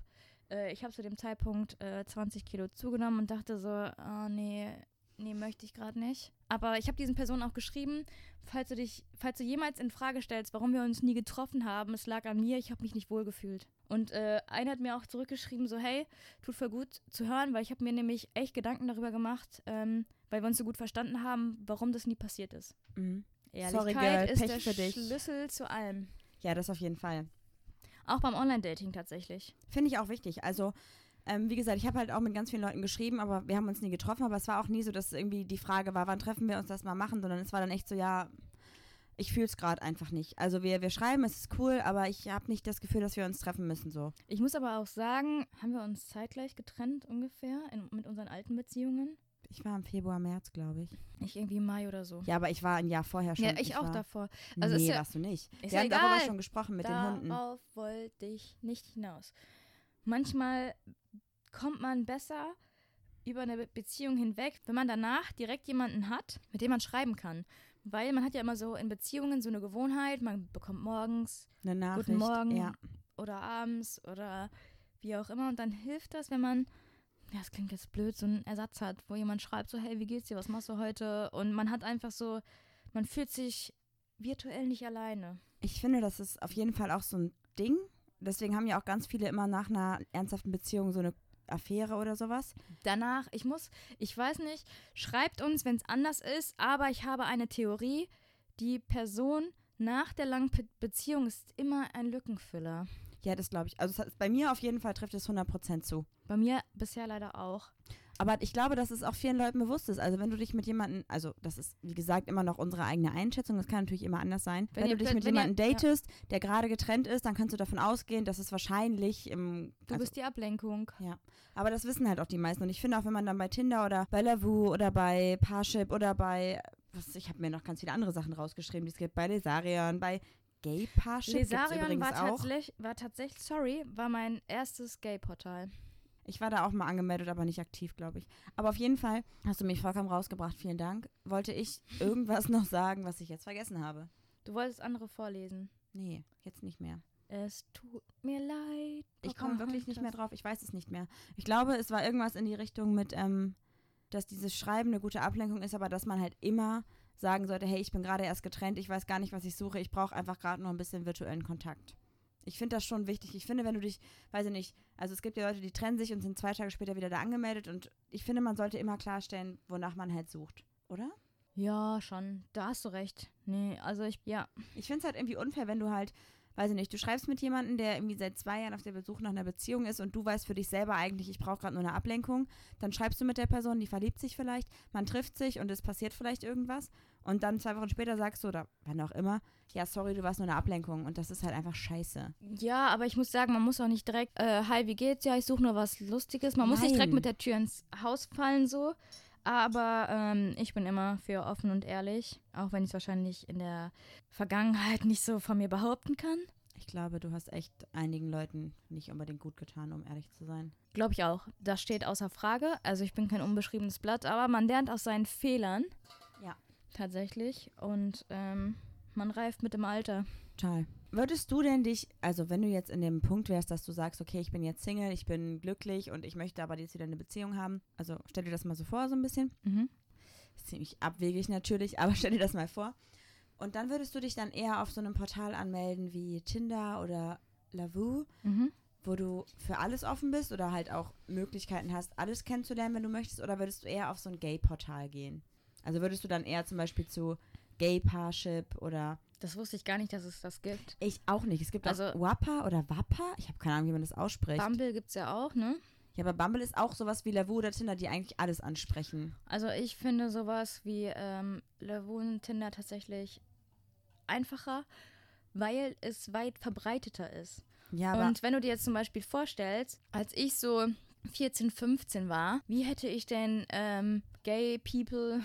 Äh, ich habe zu dem Zeitpunkt äh, 20 Kilo zugenommen und dachte so, ah nee, nee, möchte ich gerade nicht. Aber ich habe diesen Personen auch geschrieben, falls du dich, falls du jemals in Frage stellst, warum wir uns nie getroffen haben, es lag an mir, ich habe mich nicht wohl gefühlt. Und äh, einer hat mir auch zurückgeschrieben, so hey, tut voll gut zu hören, weil ich habe mir nämlich echt Gedanken darüber gemacht, ähm, weil wir uns so gut verstanden haben, warum das nie passiert ist. Mhm. Ehrlichkeit Girl, ist Pech der für dich. Schlüssel zu allem. Ja, das auf jeden Fall. Auch beim Online-Dating tatsächlich. Finde ich auch wichtig. Also, ähm, wie gesagt, ich habe halt auch mit ganz vielen Leuten geschrieben, aber wir haben uns nie getroffen. Aber es war auch nie so, dass irgendwie die Frage war, wann treffen wir uns das mal machen, sondern es war dann echt so, ja, ich fühle es gerade einfach nicht. Also wir, wir schreiben, es ist cool, aber ich habe nicht das Gefühl, dass wir uns treffen müssen so. Ich muss aber auch sagen, haben wir uns zeitgleich getrennt ungefähr in, mit unseren alten Beziehungen? Ich war im Februar, März, glaube ich. Ich irgendwie im Mai oder so. Ja, aber ich war ein Jahr vorher schon. Ja, ich, auch war, davor. Also nee, ist ja- warst du nicht. ist wir ja haben darüber egal. schon gesprochen mit den Hunden. Darauf wollte ich nicht hinaus. Manchmal kommt man besser über eine Be- Beziehung hinweg, wenn man danach direkt jemanden hat, mit dem man schreiben kann. Weil man hat ja immer so in Beziehungen so eine Gewohnheit, man bekommt morgens Eine Nachricht. Guten Morgen Ja. oder abends oder wie auch immer. Und dann hilft das, wenn man, ja, es klingt jetzt blöd, so einen Ersatz hat, wo jemand schreibt, so, hey, wie geht's dir, was machst du heute? Und man hat einfach so, man fühlt sich virtuell nicht alleine. Ich finde, das ist auf jeden Fall auch so ein Ding. Deswegen haben ja auch ganz viele immer nach einer ernsthaften Beziehung so eine Affäre oder sowas. Danach, ich muss, ich weiß nicht, schreibt uns, wenn es anders ist, aber ich habe eine Theorie, die Person nach der langen Beziehung ist immer ein Lückenfüller. Ja, das glaube ich. Also bei mir auf jeden Fall trifft es 100% zu. Bei mir bisher leider auch. Aber ich glaube, dass es auch vielen Leuten bewusst ist. Also wenn du dich mit jemandem, also das ist wie gesagt immer noch unsere eigene Einschätzung, das kann natürlich immer anders sein. Wenn Wenn, du dich mit jemandem ja. datest, der gerade getrennt ist, dann kannst du davon ausgehen, dass es wahrscheinlich im Du also, bist die Ablenkung. Aber das wissen halt auch die meisten. Und ich finde auch, wenn man dann bei Tinder oder bei Lavu oder bei Parship oder bei, was, ich habe mir noch ganz viele andere Sachen rausgeschrieben, die es gibt, bei Lesarion, bei Gay Parship Lesarion übrigens war, auch. tatsächlich, war tatsächlich, sorry, war mein erstes Gay-Portal. Ich war da auch mal angemeldet, aber nicht aktiv, glaube ich. Aber auf jeden Fall hast du mich vollkommen rausgebracht. Vielen Dank. Wollte ich irgendwas noch sagen, was ich jetzt vergessen habe? Du wolltest andere vorlesen. Nee, jetzt nicht mehr. Es tut mir leid. Ich komme wirklich nicht mehr drauf. Ich weiß es nicht mehr. Ich glaube, es war irgendwas in die Richtung mit, ähm, dass dieses Schreiben eine gute Ablenkung ist, aber dass man halt immer sagen sollte, hey, ich bin gerade erst getrennt, ich weiß gar nicht, was ich suche, ich brauche einfach gerade nur ein bisschen virtuellen Kontakt. Ich finde das schon wichtig. Ich finde, wenn du dich, weiß ich nicht, also es gibt ja Leute, die trennen sich und sind zwei Tage später wieder da angemeldet und ich finde, man sollte immer klarstellen, wonach man halt sucht, oder? Ja, schon. Da hast du recht. Nee, also ich, ja. Ich finde es halt irgendwie unfair, wenn du halt, weiß ich nicht, du schreibst mit jemandem, der irgendwie seit zwei Jahren auf der Besuch nach einer Beziehung ist und du weißt für dich selber eigentlich, ich brauche gerade nur eine Ablenkung. Dann schreibst du mit der Person, die verliebt sich vielleicht, man trifft sich und es passiert vielleicht irgendwas. Und dann zwei Wochen später sagst du, oder wann auch immer, ja, sorry, du warst nur eine Ablenkung. Und das ist halt einfach scheiße. Ja, aber ich muss sagen, man muss auch nicht direkt, äh, hi, wie geht's? Ja, ich suche nur was Lustiges. Man muss nicht direkt Nein. mit der Tür ins Haus fallen, so. Aber ähm, ich bin immer für offen und ehrlich, auch wenn ich es wahrscheinlich in der Vergangenheit nicht so von mir behaupten kann. Ich glaube, du hast echt einigen Leuten nicht unbedingt gut getan, um ehrlich zu sein. Glaube ich auch. Das steht außer Frage. Also ich bin kein unbeschriebenes Blatt, aber man lernt aus seinen Fehlern. Ja. Tatsächlich. Und ähm, man reift mit dem Alter. Total. Würdest du denn dich, also wenn du jetzt in dem Punkt wärst, dass du sagst, okay, ich bin jetzt Single, ich bin glücklich und ich möchte aber jetzt wieder eine Beziehung haben, also stell dir das mal so vor, so ein bisschen. Mhm. Ist ziemlich abwegig natürlich, aber stell dir das mal vor. Und dann würdest du dich dann eher auf so einem Portal anmelden wie Tinder oder Lavu, Mhm. wo du für alles offen bist oder halt auch Möglichkeiten hast, alles kennenzulernen, wenn du möchtest, oder würdest du eher auf so ein Gay-Portal gehen? Also würdest du dann eher zum Beispiel zu Gay Parship oder Das wusste ich gar nicht, dass es das gibt. ich auch nicht. Es gibt Also- Wappa oder Wappa. Ich habe keine Ahnung, wie man das ausspricht. Bumble gibt es ja auch, ne? ja, aber Bumble ist auch sowas wie Lavu oder Tinder, die eigentlich alles ansprechen. Also ich finde sowas wie ähm, Lavun Tinder tatsächlich einfacher, weil es weit verbreiteter ist. Ja, aber Und wenn du dir jetzt zum Beispiel vorstellst, als ich so 14, 15 war, wie hätte ich denn ähm, Gay People,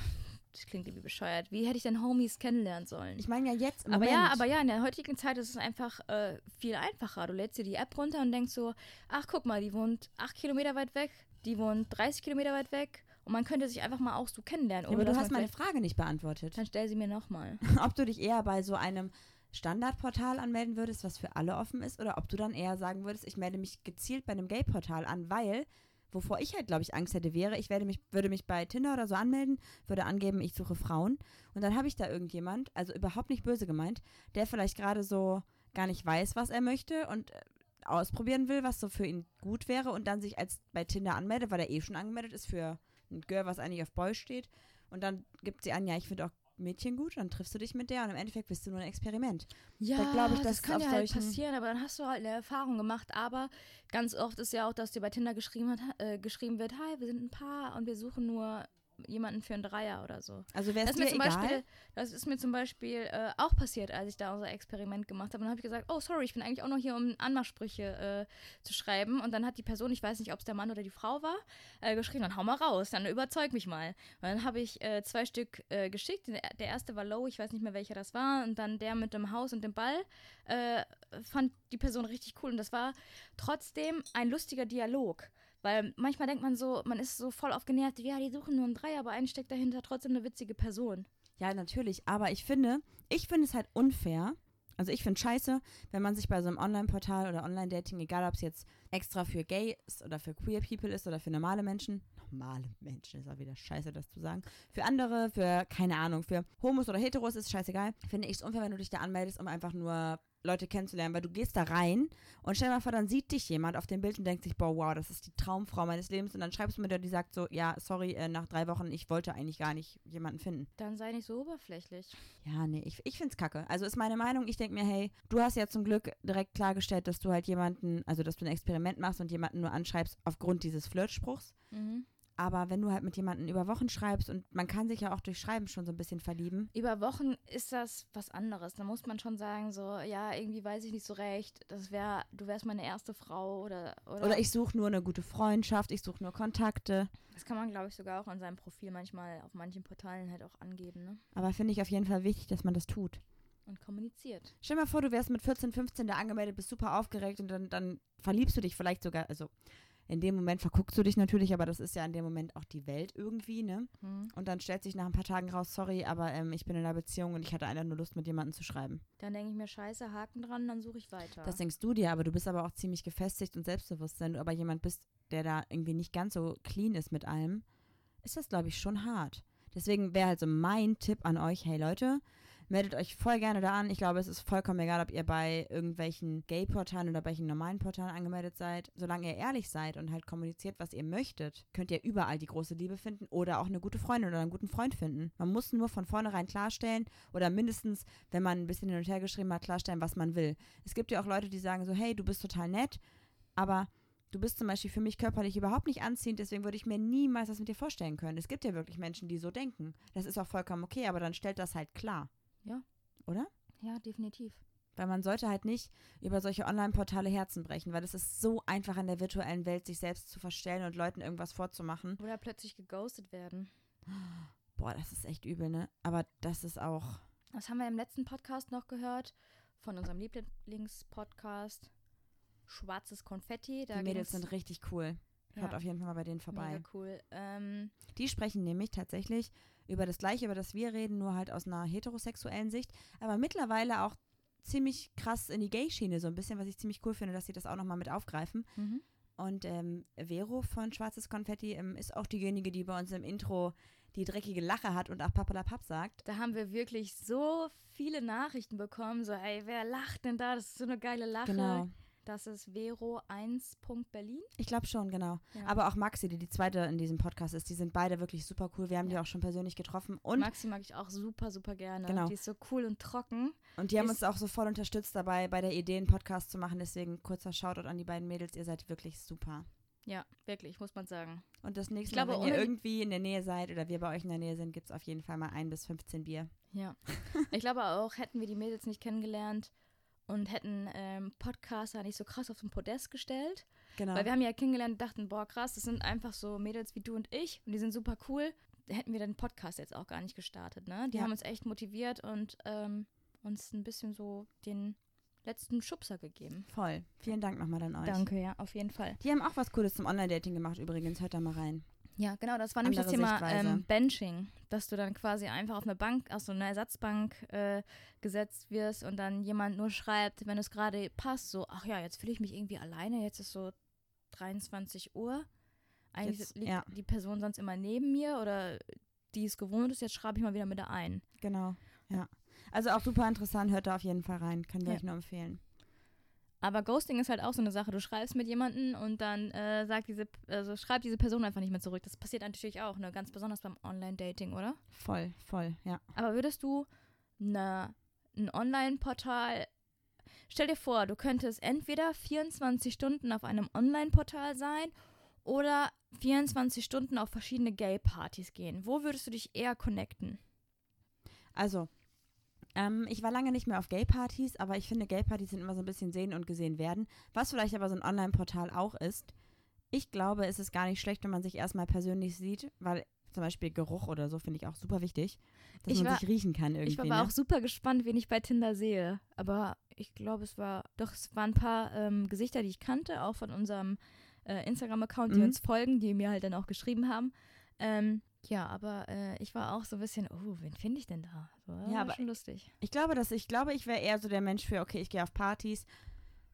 das klingt irgendwie bescheuert, wie hätte ich denn Homies kennenlernen sollen? Ich meine ja jetzt im aber Moment. ja, aber ja, in der heutigen Zeit ist es einfach äh, viel einfacher. Du lädst dir die App runter und denkst so, ach guck mal, die wohnt 8 Kilometer weit weg, die wohnt 30 Kilometer weit weg. Und man könnte sich einfach mal auch so kennenlernen. Ja, aber du hast meine Frage nicht beantwortet. Dann stell sie mir nochmal. ob du dich eher bei so einem Standardportal anmelden würdest, was für alle offen ist, oder ob du dann eher sagen würdest, ich melde mich gezielt bei einem Gay-Portal an, weil, wovor ich halt, glaube ich, Angst hätte, wäre, ich werde mich, würde mich bei Tinder oder so anmelden, würde angeben, ich suche Frauen. Und dann habe ich da irgendjemand, also überhaupt nicht böse gemeint, der vielleicht gerade so gar nicht weiß, was er möchte und äh, ausprobieren will, was so für ihn gut wäre und dann sich als bei Tinder anmeldet, weil er eh schon angemeldet ist für ein Girl, was eigentlich auf Boy steht. Und dann gibt sie an, ja, ich finde auch Mädchen gut, dann triffst du dich mit der und im Endeffekt bist du nur ein Experiment. Ja, glaub ich, das kann ja halt passieren, aber dann hast du halt eine Erfahrung gemacht. Aber ganz oft ist ja auch, dass dir bei Tinder geschrieben, hat, äh, geschrieben wird, hi, wir sind ein Paar und wir suchen nur jemanden für einen Dreier oder so. Also wäre Das es ist, mir dir zum egal? Beispiel, das ist mir zum Beispiel äh, auch passiert, als ich da unser Experiment gemacht habe. Und dann habe ich gesagt, oh sorry, ich bin eigentlich auch noch hier, um Anmachsprüche äh, zu schreiben. Und dann hat die Person, ich weiß nicht, ob es der Mann oder die Frau war, äh, geschrieben, dann hau mal raus, dann überzeug mich mal. Und dann habe ich äh, zwei Stück äh, geschickt. Der der erste war Low, ich weiß nicht mehr, welcher das war. Und dann der mit dem Haus und dem Ball äh, fand die Person richtig cool. Und das war trotzdem ein lustiger Dialog. Weil manchmal denkt man so, man ist so voll aufgenervt, ja, die suchen nur einen Dreier, aber einen steckt dahinter trotzdem eine witzige Person. Ja, natürlich. Aber ich finde, ich finde es halt unfair. Also ich finde scheiße, wenn man sich bei so einem Online-Portal oder Online-Dating, egal ob es jetzt extra für Gays oder für Queer People ist oder für normale Menschen, normale Menschen ist auch wieder scheiße, das zu sagen, für andere, für, keine Ahnung, für Homos oder Heteros ist scheißegal, finde ich es unfair, wenn du dich da anmeldest, um einfach nur Leute kennenzulernen, weil du gehst da rein und stell dir mal vor, dann sieht dich jemand auf dem Bild und denkt sich, boah, wow, das ist die Traumfrau meines Lebens und dann schreibst du mit der, die sagt so, ja, sorry, äh, nach drei Wochen, ich wollte eigentlich gar nicht jemanden finden. Dann sei nicht so oberflächlich. Ja, nee, ich, ich find's kacke. Also ist meine Meinung, ich denke mir, hey, du hast ja zum Glück direkt klargestellt, dass du halt jemanden, also dass du ein Experiment machst und jemanden nur anschreibst aufgrund dieses Flirtspruchs. Mhm. Aber wenn du halt mit jemandem über Wochen schreibst und man kann sich ja auch durch Schreiben schon so ein bisschen verlieben. Über Wochen ist das was anderes. Da muss man schon sagen, so, ja, irgendwie weiß ich nicht so recht. Das wäre, du wärst meine erste Frau oder. Oder, Oder ich suche nur eine gute Freundschaft, ich suche nur Kontakte. Das kann man, glaube ich, sogar auch an seinem Profil manchmal auf manchen Portalen halt auch angeben, ne? Aber finde ich auf jeden Fall wichtig, dass man das tut. Und kommuniziert. Stell dir mal vor, du wärst mit 14, 15 da angemeldet, bist super aufgeregt und dann, dann verliebst du dich vielleicht sogar, also in dem Moment verguckst du dich natürlich, aber das ist ja in dem Moment auch die Welt irgendwie, ne? Mhm. Und dann stellt sich nach ein paar Tagen raus, sorry, aber ähm, ich bin in einer Beziehung und ich hatte einfach nur Lust, mit jemandem zu schreiben. Dann denke ich mir, scheiße, Haken dran, dann suche ich weiter. Das denkst du dir, aber du bist aber auch ziemlich gefestigt und selbstbewusst. Wenn du aber jemand bist, der da irgendwie nicht ganz so clean ist mit allem, ist das, glaube ich, schon hart. Deswegen wäre halt so mein Tipp an euch, hey Leute, meldet euch voll gerne da an. Ich glaube, es ist vollkommen egal, ob ihr bei irgendwelchen Gay-Portalen oder bei welchen normalen Portalen angemeldet seid. Solange ihr ehrlich seid und halt kommuniziert, was ihr möchtet, könnt ihr überall die große Liebe finden oder auch eine gute Freundin oder einen guten Freund finden. Man muss nur von vornherein klarstellen oder mindestens, wenn man ein bisschen hin und her geschrieben hat, klarstellen, was man will. Es gibt ja auch Leute, die sagen so, hey, du bist total nett, aber du bist zum Beispiel für mich körperlich überhaupt nicht anziehend, deswegen würde ich mir niemals das mit dir vorstellen können. Es gibt ja wirklich Menschen, die so denken. Das ist auch vollkommen okay, aber dann stellt das halt klar. Ja. Oder? ja, definitiv. Weil man sollte halt nicht über solche Online-Portale Herzen brechen, weil es ist so einfach in der virtuellen Welt, sich selbst zu verstellen und Leuten irgendwas vorzumachen. Oder plötzlich geghostet werden. Boah, das ist echt übel, ne? Aber das ist auch. Das haben wir im letzten Podcast noch gehört, von unserem Lieblingspodcast Schwarzes Konfetti. Da die Mädels sind richtig cool. Schaut ja, auf jeden Fall mal bei denen vorbei. mega cool. Ähm, Die sprechen nämlich tatsächlich über das Gleiche, über das wir reden, nur halt aus einer heterosexuellen Sicht. Aber mittlerweile auch ziemlich krass in die Gay-Schiene, so ein bisschen, was ich ziemlich cool finde, dass sie das auch nochmal mit aufgreifen. mhm. Und ähm, Vero von Schwarzes Konfetti ähm, ist auch diejenige, die bei uns im Intro die dreckige Lache hat und auch Papalapap sagt. Da haben wir wirklich so viele Nachrichten bekommen, so, ey, wer lacht denn da? Das ist so eine geile Lache. Genau. Das ist Vero1.berlin. Ich glaube schon, genau. Ja. Aber auch Maxi, die die zweite in diesem Podcast ist, die sind beide wirklich super cool. Wir haben die Ja. auch schon persönlich getroffen. Und, Maxi mag ich auch super, super gerne. Genau. Die ist so cool und trocken. und die haben ist- uns auch so voll unterstützt dabei, bei der Idee, einen Podcast zu machen. Deswegen kurzer Shoutout an die beiden Mädels. Ihr seid wirklich super. Ja, wirklich, muss man sagen. Und das nächste glaube, Mal, wenn ihr irgendwie in der Nähe seid oder wir bei euch in der Nähe sind, gibt es auf jeden Fall mal ein bis 15 Bier. Ja. ich glaube auch, hätten wir die Mädels nicht kennengelernt und hätten ähm, Podcaster nicht so krass auf den Podest gestellt. Genau. Weil wir haben ja kennengelernt und dachten, boah, krass, das sind einfach so Mädels wie du und ich und die sind super cool. Da hätten wir den Podcast jetzt auch gar nicht gestartet, ne? Die Ja. haben uns echt motiviert und ähm, uns ein bisschen so den letzten Schubser gegeben. Voll. Vielen Dank nochmal an euch. Danke, ja, auf jeden Fall. Die haben auch was Cooles zum Online-Dating gemacht übrigens. Hört da mal rein. Ja, genau, das war nämlich das Thema ähm, Benching, dass du dann quasi einfach auf eine Bank, auf so eine Ersatzbank äh, gesetzt wirst und dann jemand nur schreibt, wenn es gerade passt, so, ach ja, jetzt fühle ich mich irgendwie alleine, jetzt ist so 23 Uhr. Eigentlich Jetzt- liegt ja. die Person sonst immer neben mir oder die es gewohnt ist, jetzt schreibe ich mal wieder mit ein. Genau. Ja. Also auch super interessant. Hört da auf jeden Fall rein. Können wir Ja. euch nur empfehlen. Aber Ghosting ist halt auch so eine Sache. Du schreibst mit jemandem und dann äh, sagt diese, also schreibt diese Person einfach nicht mehr zurück. Das passiert natürlich auch, ne? Ganz besonders beim Online-Dating, oder? Voll, voll, ja. Aber würdest du ne, ein Online-Portal. Stell dir vor, du könntest entweder 24 Stunden auf einem Online-Portal sein oder 24 Stunden auf verschiedene Gay-Partys gehen. Wo würdest du dich eher connecten? Also, ähm, ich war lange nicht mehr auf Gay-Partys, aber ich finde, Gay-Partys sind immer so ein bisschen sehen und gesehen werden. Was vielleicht aber so ein Online-Portal auch ist. Ich glaube, es ist gar nicht schlecht, wenn man sich erstmal persönlich sieht, weil zum Beispiel Geruch oder so finde ich auch super wichtig, dass Ich man war- sich riechen kann irgendwie. ich war ne? aber auch super gespannt, wen ich bei Tinder sehe. Aber ich glaube, es war, doch, es waren ein paar ähm, Gesichter, die ich kannte, auch von unserem äh, Instagram-Account, die Mhm. uns folgen, die mir halt dann auch geschrieben haben. Ähm, ja, aber äh, ich war auch so ein bisschen, oh, wen finde ich denn da? So, Ja, war aber- schon lustig. Ich glaube, dass ich glaube, ich wäre eher so der Mensch für, okay, ich gehe auf Partys,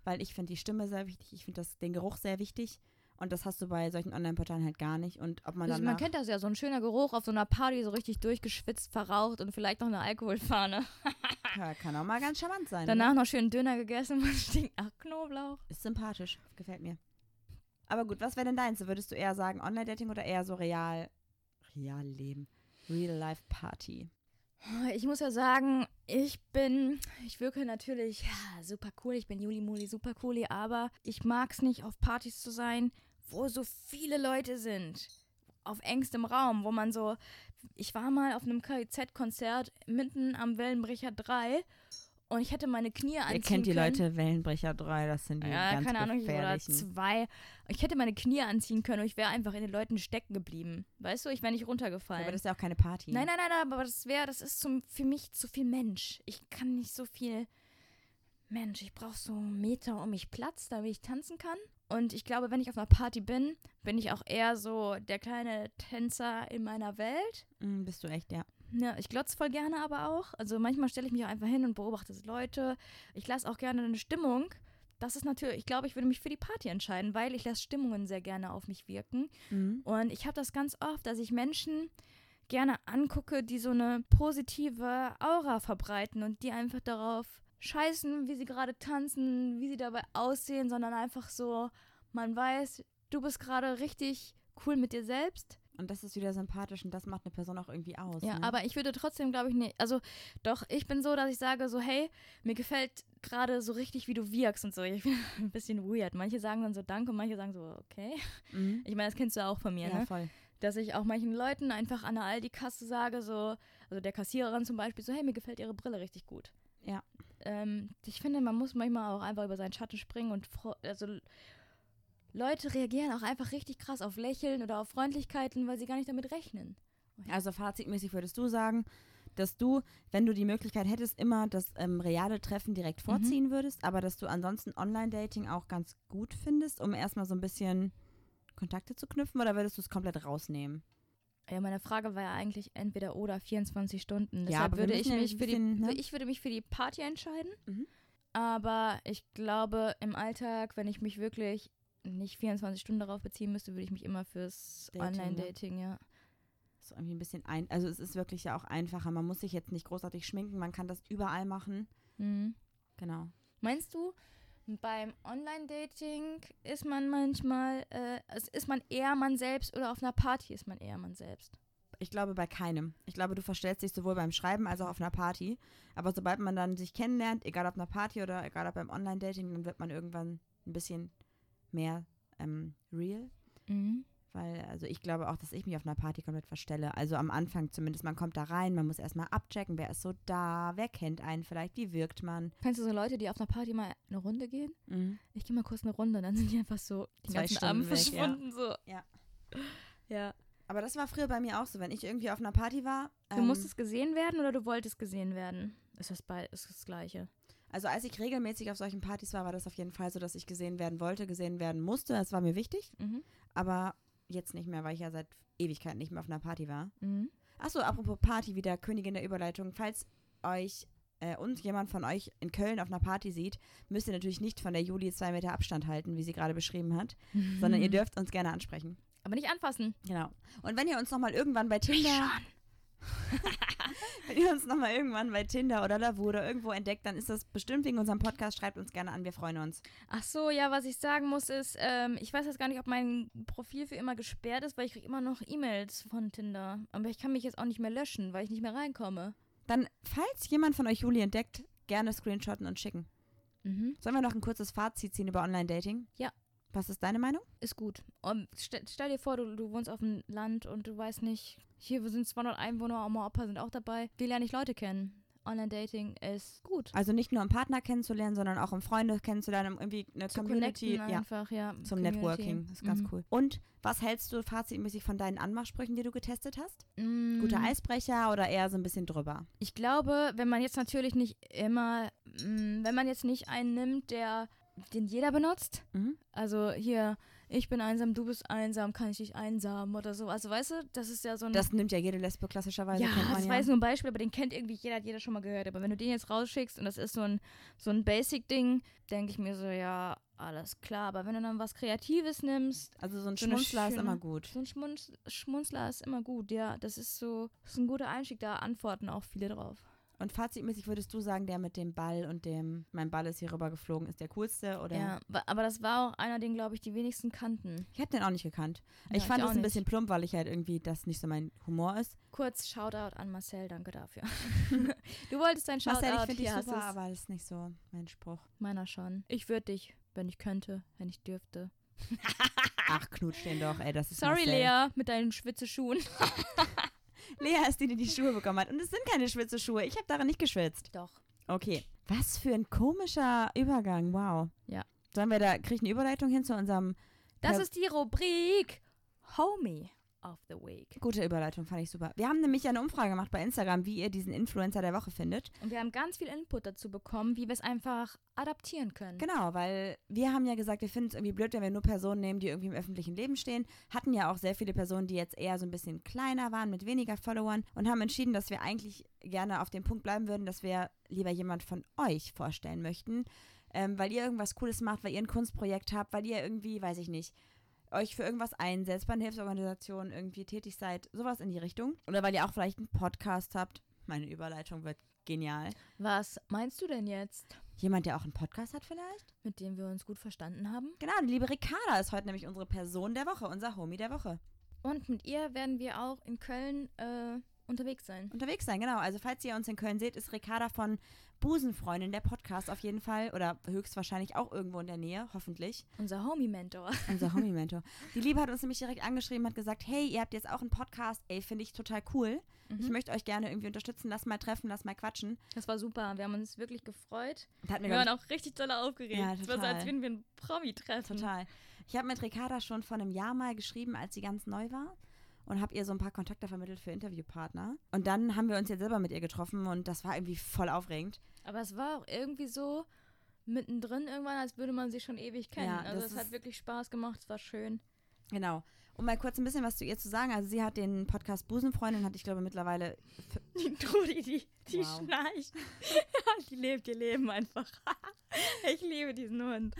weil ich finde die Stimme sehr wichtig, ich finde das den Geruch sehr wichtig und das hast du bei solchen Online-Portalen halt gar nicht und ob man Also dann man kennt das ja, so ein schöner Geruch auf so einer Party, so richtig durchgeschwitzt, verraucht und vielleicht noch eine Alkoholfahne. ja, kann auch mal ganz charmant sein. Danach ne? noch schön Döner gegessen und stinkt nach Knoblauch. ist sympathisch, gefällt mir. Aber gut, was wäre denn deins? Würdest du eher sagen Online-Dating oder eher so real, real Leben, Real-Life-Party? Ich muss ja sagen, ich bin, ich wirke natürlich ja, super cool, ich bin Juli Muli super cool, aber ich mag es nicht, auf Partys zu sein, wo so viele Leute sind. Auf engstem Raum, wo man so. Ich war mal auf einem KIZ-Konzert mitten am Wellenbrecher 3 und ich hätte meine Knie anziehen Ihr kennt die können. Leute Wellenbrecher 3, das sind die Ja, ganz keine Ahnung, ich oder zwei. Ich hätte meine Knie anziehen können und ich wäre einfach in den Leuten stecken geblieben. Weißt du, ich wäre nicht runtergefallen. Aber das ist ja auch keine Party. nein, nein, nein, nein, aber das wäre, das ist zum, für mich zu viel Mensch. Ich kann nicht so viel Mensch. Ich brauche so einen Meter um mich Platz, damit ich tanzen kann. Und ich glaube, wenn ich auf einer Party bin, bin ich auch eher so der kleine Tänzer in meiner Welt. Mm, bist du echt, ja. Ja, ich glotze voll gerne aber auch. Also manchmal stelle ich mich auch einfach hin und beobachte Leute. Ich lasse auch gerne eine Stimmung. Das ist natürlich, ich glaube, ich würde mich für die Party entscheiden, weil ich lasse Stimmungen sehr gerne auf mich wirken. Mhm. Und ich habe das ganz oft, dass ich Menschen gerne angucke, die so eine positive Aura verbreiten und die einfach darauf scheißen, wie sie gerade tanzen, wie sie dabei aussehen, sondern einfach so, man weiß, du bist gerade richtig cool mit dir selbst. Und das ist wieder sympathisch und das macht eine Person auch irgendwie aus. Ja, ne? aber ich würde trotzdem, glaube ich, nicht. Also, doch, ich bin so, dass ich sage, so, hey, mir gefällt gerade so richtig, wie du wirkst und so. Ich bin ein bisschen weird. Manche sagen dann so Danke und manche sagen so, okay. Mhm. Ich meine, das kennst du auch von mir, Ja, ne? voll. Dass ich auch manchen Leuten einfach an der Aldi-Kasse sage, so, also der Kassiererin zum Beispiel, so, hey, mir gefällt ihre Brille richtig gut. Ja. Ähm, ich finde, man muss manchmal auch einfach über seinen Schatten springen und, also, Leute reagieren auch einfach richtig krass auf Lächeln oder auf Freundlichkeiten, weil sie gar nicht damit rechnen. Also fazitmäßig würdest du sagen, dass du, wenn du die Möglichkeit hättest, immer das ähm, reale Treffen direkt Mhm. vorziehen würdest, aber dass du ansonsten Online-Dating auch ganz gut findest, um erstmal so ein bisschen Kontakte zu knüpfen oder würdest du es komplett rausnehmen? Ja, meine Frage war ja eigentlich entweder oder 24 Stunden. Ja, Deshalb aber wir würde ich ja mich für die, bisschen, ne? ich würde mich für die Party entscheiden. Mhm. Aber ich glaube, im Alltag, wenn ich mich wirklich nicht 24 Stunden darauf beziehen müsste, würde ich mich immer fürs Dating, ne? Online-Dating, ja. So irgendwie ein bisschen ein, also es ist wirklich ja auch einfacher. Man muss sich jetzt nicht großartig schminken, man kann das überall machen. Mhm. Genau. Meinst du, beim Online-Dating ist man manchmal, äh, ist man eher man selbst oder auf einer Party ist man eher man selbst? Ich glaube bei keinem. Ich glaube, du verstellst dich sowohl beim Schreiben als auch auf einer Party. Aber sobald man dann sich kennenlernt, egal ob auf einer Party oder egal ob beim Online-Dating, dann wird man irgendwann ein bisschen mehr ähm, real. Mhm. Weil, also ich glaube auch, dass ich mich auf einer Party komplett verstelle. Also am Anfang zumindest. Man kommt da rein, man muss erstmal abchecken, wer ist so da, wer kennt einen vielleicht, wie wirkt man. Kennst du so Leute, die auf einer Party mal eine Runde gehen? Mhm. Ich gehe mal kurz eine Runde, dann sind die einfach so den Zwei ganzen Stunden Abend weg, ja. verschwunden. So. Ja. ja. Aber das war früher bei mir auch so, wenn ich irgendwie auf einer Party war. Du ähm, musstest gesehen werden oder du wolltest gesehen werden? Ist das, bei, ist das Gleiche? Also als ich regelmäßig auf solchen Partys war, war das auf jeden Fall so, dass ich gesehen werden wollte, gesehen werden musste. Das war mir wichtig. Mhm. Aber jetzt nicht mehr, weil ich ja seit Ewigkeit nicht mehr auf einer Party war. Mhm. Achso, apropos Party, wieder Königin der Überleitung. Falls euch äh, und jemand von euch in Köln auf einer Party sieht, müsst ihr natürlich nicht von der Juli zwei Meter Abstand halten, wie sie gerade beschrieben hat, sondern ihr dürft uns gerne ansprechen. Aber nicht anfassen. Genau. Und wenn ihr uns nochmal irgendwann bei Tinder, wenn ihr uns nochmal irgendwann bei Tinder oder Lavu oder irgendwo entdeckt, dann ist das bestimmt wegen unserem Podcast. Schreibt uns gerne an, wir freuen uns. Ach so, ja, was ich sagen muss ist, ähm, ich weiß jetzt gar nicht, ob mein Profil für immer gesperrt ist, weil ich kriege immer noch E-Mails von Tinder. Aber ich kann mich jetzt auch nicht mehr löschen, weil ich nicht mehr reinkomme. Dann, falls jemand von euch Juli entdeckt, gerne screenshotten und schicken. Mhm. Sollen wir noch ein kurzes Fazit ziehen über Online-Dating? Ja. Was ist deine Meinung? Ist gut. Und stell, stell dir vor, du, du wohnst auf dem Land und du weißt nicht, hier sind 200 Einwohner, Oma, Opa sind auch dabei. Wie lerne ich Leute kennen? Online-Dating ist gut. Also nicht nur um Partner kennenzulernen, sondern auch um Freunde kennenzulernen, um irgendwie eine Zu Community. Ja, einfach, ja. zum Community. Networking. Das ist ganz Mhm. cool. Und was hältst du fazitmäßig von deinen Anmachsprüchen, die du getestet hast? Mm, Guter Eisbrecher oder eher so ein bisschen drüber? Ich glaube, wenn man jetzt natürlich nicht immer, mm, wenn man jetzt nicht einen nimmt, der den jeder benutzt, Mhm. also hier, ich bin einsam, du bist einsam, kann ich dich einsam oder so. Also weißt du, das ist ja so ein Das nimmt ja jede Lesbe klassischerweise, ja, das ja. war jetzt nur ein Beispiel, aber den kennt irgendwie jeder, hat jeder schon mal gehört. Aber wenn du den jetzt rausschickst und das ist so ein, so ein Basic-Ding, denke ich mir so, ja, alles klar. Aber wenn du dann was Kreatives nimmst, also so ein so Schmunzler ist schöne- immer gut. so ein Schmunz, Schmunzler ist immer gut, ja. Das ist so, das ist ein guter Einstieg, da antworten auch viele drauf. Und fazitmäßig würdest du sagen, der mit dem Ball und dem, mein Ball ist hier rüber geflogen, ist der coolste? Oder? Ja, aber das war auch einer, den, glaube ich, die wenigsten kannten. Ich hätte den auch nicht gekannt. Ja, ich fand es ein bisschen plump, weil ich halt irgendwie das nicht so mein Humor ist. Kurz Shoutout an Marcel, danke dafür. du wolltest dein Shoutout, Marcel, ich finde dich super, aber das ist nicht so mein Spruch. Meiner schon. Ich würde dich, wenn ich könnte, wenn ich dürfte. Ach, knutsch den doch, ey, das ist Sorry, Marcel. Lea, mit deinen Schwitzeschuhen. Lea ist die, die die Schuhe bekommen hat. Und es sind keine Schwitzeschuhe. Ich habe darin nicht geschwitzt. Doch. Okay. Was für ein komischer Übergang. Wow. Ja. Sollen wir da, kriege ich eine Überleitung hin zu unserem Das ist die Rubrik Homie of the Week. Gute Überleitung, fand ich super. Wir haben nämlich eine Umfrage gemacht bei Instagram, wie ihr diesen Influencer der Woche findet. Und wir haben ganz viel Input dazu bekommen, wie wir es einfach adaptieren können. Genau, weil wir haben ja gesagt, wir finden es irgendwie blöd, wenn wir nur Personen nehmen, die irgendwie im öffentlichen Leben stehen. Hatten ja auch sehr viele Personen, die jetzt eher so ein bisschen kleiner waren, mit weniger Followern und haben entschieden, dass wir eigentlich gerne auf dem Punkt bleiben würden, dass wir lieber jemand von euch vorstellen möchten, ähm, weil ihr irgendwas Cooles macht, weil ihr ein Kunstprojekt habt, weil ihr irgendwie, weiß ich nicht, euch für irgendwas einsetzt, bei einer Hilfsorganisation irgendwie tätig seid, sowas in die Richtung. Oder weil ihr auch vielleicht einen Podcast habt. Meine Überleitung wird genial. Was meinst du denn jetzt? Jemand, der auch einen Podcast hat vielleicht? Mit dem wir uns gut verstanden haben. Genau, die liebe Ricarda ist heute nämlich unsere Person der Woche, unser Homie der Woche. Und mit ihr werden wir auch in Köln äh, unterwegs sein. Unterwegs sein, genau. Also falls ihr uns in Köln seht, ist Ricarda von Busenfreundin, der Podcast auf jeden Fall. Oder höchstwahrscheinlich auch irgendwo in der Nähe, hoffentlich. Unser Homie-Mentor. Unser Homie-Mentor. Die Liebe hat uns nämlich direkt angeschrieben, hat gesagt, hey, ihr habt jetzt auch einen Podcast. Ey, finde ich total cool. Ich Mhm. möchte euch gerne irgendwie unterstützen. Lass mal treffen, lass mal quatschen. Das war super. Wir haben uns wirklich gefreut. Wir waren auch richtig doll aufgeregt. Ja, Es war so, total. als würden wir einen Promi treffen. Total. Ich habe mit Ricarda schon vor einem Jahr mal geschrieben, als sie ganz neu war. Und habe ihr so ein paar Kontakte vermittelt für Interviewpartner. Und dann haben wir uns jetzt selber mit ihr getroffen und das war irgendwie voll aufregend. Aber es war auch irgendwie so mittendrin irgendwann, als würde man sich schon ewig kennen. Ja, also es hat wirklich Spaß gemacht, es war schön. Genau. Um mal kurz ein bisschen was zu ihr zu sagen. Also sie hat den Podcast Busenfreundin, hat ich glaube mittlerweile Die Trudi, die, die Wow. schnarcht. die lebt ihr Leben einfach. ich liebe diesen Hund.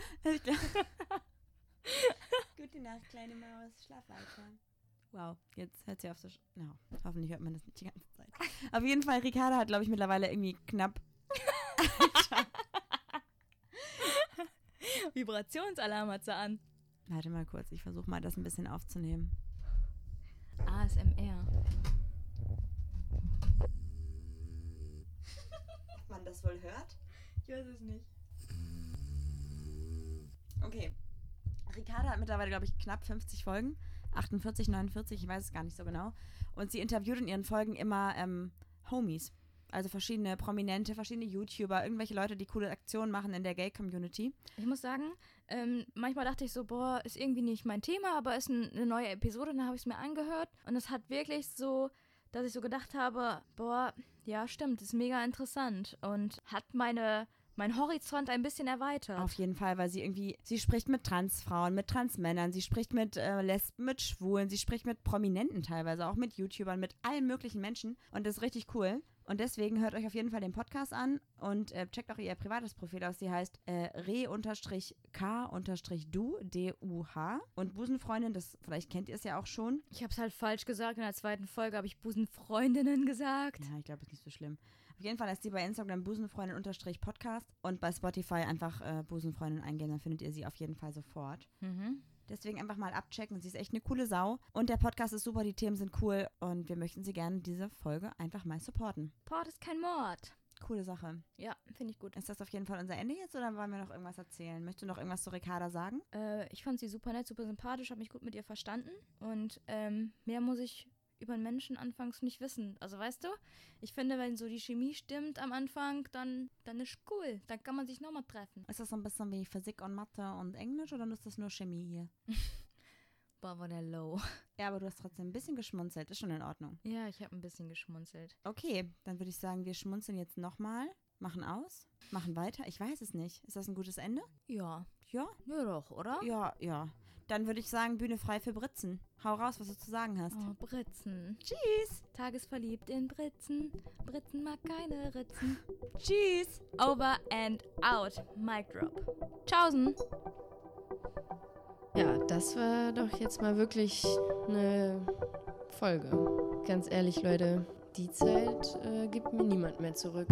Gute Nacht, kleine Maus. Schlaf weiter. Wow, jetzt hört sie auf so. Sch no, hoffentlich hört man das nicht die ganze Zeit. Auf jeden Fall, Ricarda hat, glaube ich, mittlerweile irgendwie knapp. Vibrationsalarm hat sie an. Warte mal kurz, ich versuche mal das ein bisschen aufzunehmen. ASMR. Ob man das wohl hört? Ich weiß es nicht. Okay. Ricarda hat mittlerweile, glaube ich, knapp 50 Folgen. 48, 49, ich weiß es gar nicht so genau. Und sie interviewt in ihren Folgen immer ähm, Homies. Also verschiedene Prominente, verschiedene YouTuber, irgendwelche Leute, die coole Aktionen machen in der Gay-Community. Ich muss sagen, ähm, manchmal dachte ich so, boah, ist irgendwie nicht mein Thema, aber ist ein, eine neue Episode, dann habe ich es mir angehört. Und es hat wirklich so, dass ich so gedacht habe, boah, ja, stimmt, ist mega interessant und hat meine mein Horizont ein bisschen erweitert. Auf jeden Fall, weil sie irgendwie, sie spricht mit Transfrauen, mit Transmännern, sie spricht mit äh, Lesben, mit Schwulen, sie spricht mit Prominenten teilweise, auch mit YouTubern, mit allen möglichen Menschen und das ist richtig cool. Und deswegen hört euch auf jeden Fall den Podcast an und äh, checkt auch ihr privates Profil aus. Sie heißt äh, re-k-du, D-U-H. Und Busenfreundin, das vielleicht kennt ihr es ja auch schon. Ich habe es halt falsch gesagt. In der zweiten Folge habe ich Busenfreundinnen gesagt. Ja, ich glaube, ist nicht so schlimm. Auf jeden Fall ist sie bei Instagram Busenfreundin-Podcast und bei Spotify einfach äh, Busenfreundin eingehen, dann findet ihr sie auf jeden Fall sofort. Mhm. Deswegen einfach mal abchecken. Sie ist echt eine coole Sau. Und der Podcast ist super, die Themen sind cool. Und wir möchten sie gerne diese Folge einfach mal supporten. Port ist kein Mord. Coole Sache. Ja, finde ich gut. Ist das auf jeden Fall unser Ende jetzt oder wollen wir noch irgendwas erzählen? Möchtest du noch irgendwas zu Ricarda sagen? Äh, ich fand sie super nett, super sympathisch, habe mich gut mit ihr verstanden. Und ähm, mehr muss ich über einen Menschen anfangs nicht wissen. Also weißt du, ich finde, wenn so die Chemie stimmt am Anfang, dann, dann ist cool. Dann kann man sich nochmal treffen. Ist das so ein bisschen wie Physik und Mathe und Englisch oder ist das nur Chemie hier? Boah, war der low. Ja, aber du hast trotzdem ein bisschen geschmunzelt. Ist schon in Ordnung. Ja, ich habe ein bisschen geschmunzelt. Okay, dann würde ich sagen, wir schmunzeln jetzt nochmal, machen aus, machen weiter. Ich weiß es nicht. Ist das ein gutes Ende? Ja. Ja? Ja doch, oder? Ja, ja. Dann würde ich sagen, Bühne frei für Britzen. Hau raus, was du zu sagen hast. Oh, Britzen. Tschüss. Tagesverliebt in Britzen. Britzen mag keine Ritzen. Tschüss. Over and out. Mic drop. Tschaußen. Ja, das war doch jetzt mal wirklich eine Folge. Ganz ehrlich, Leute, die Zeit äh, gibt mir niemand mehr zurück.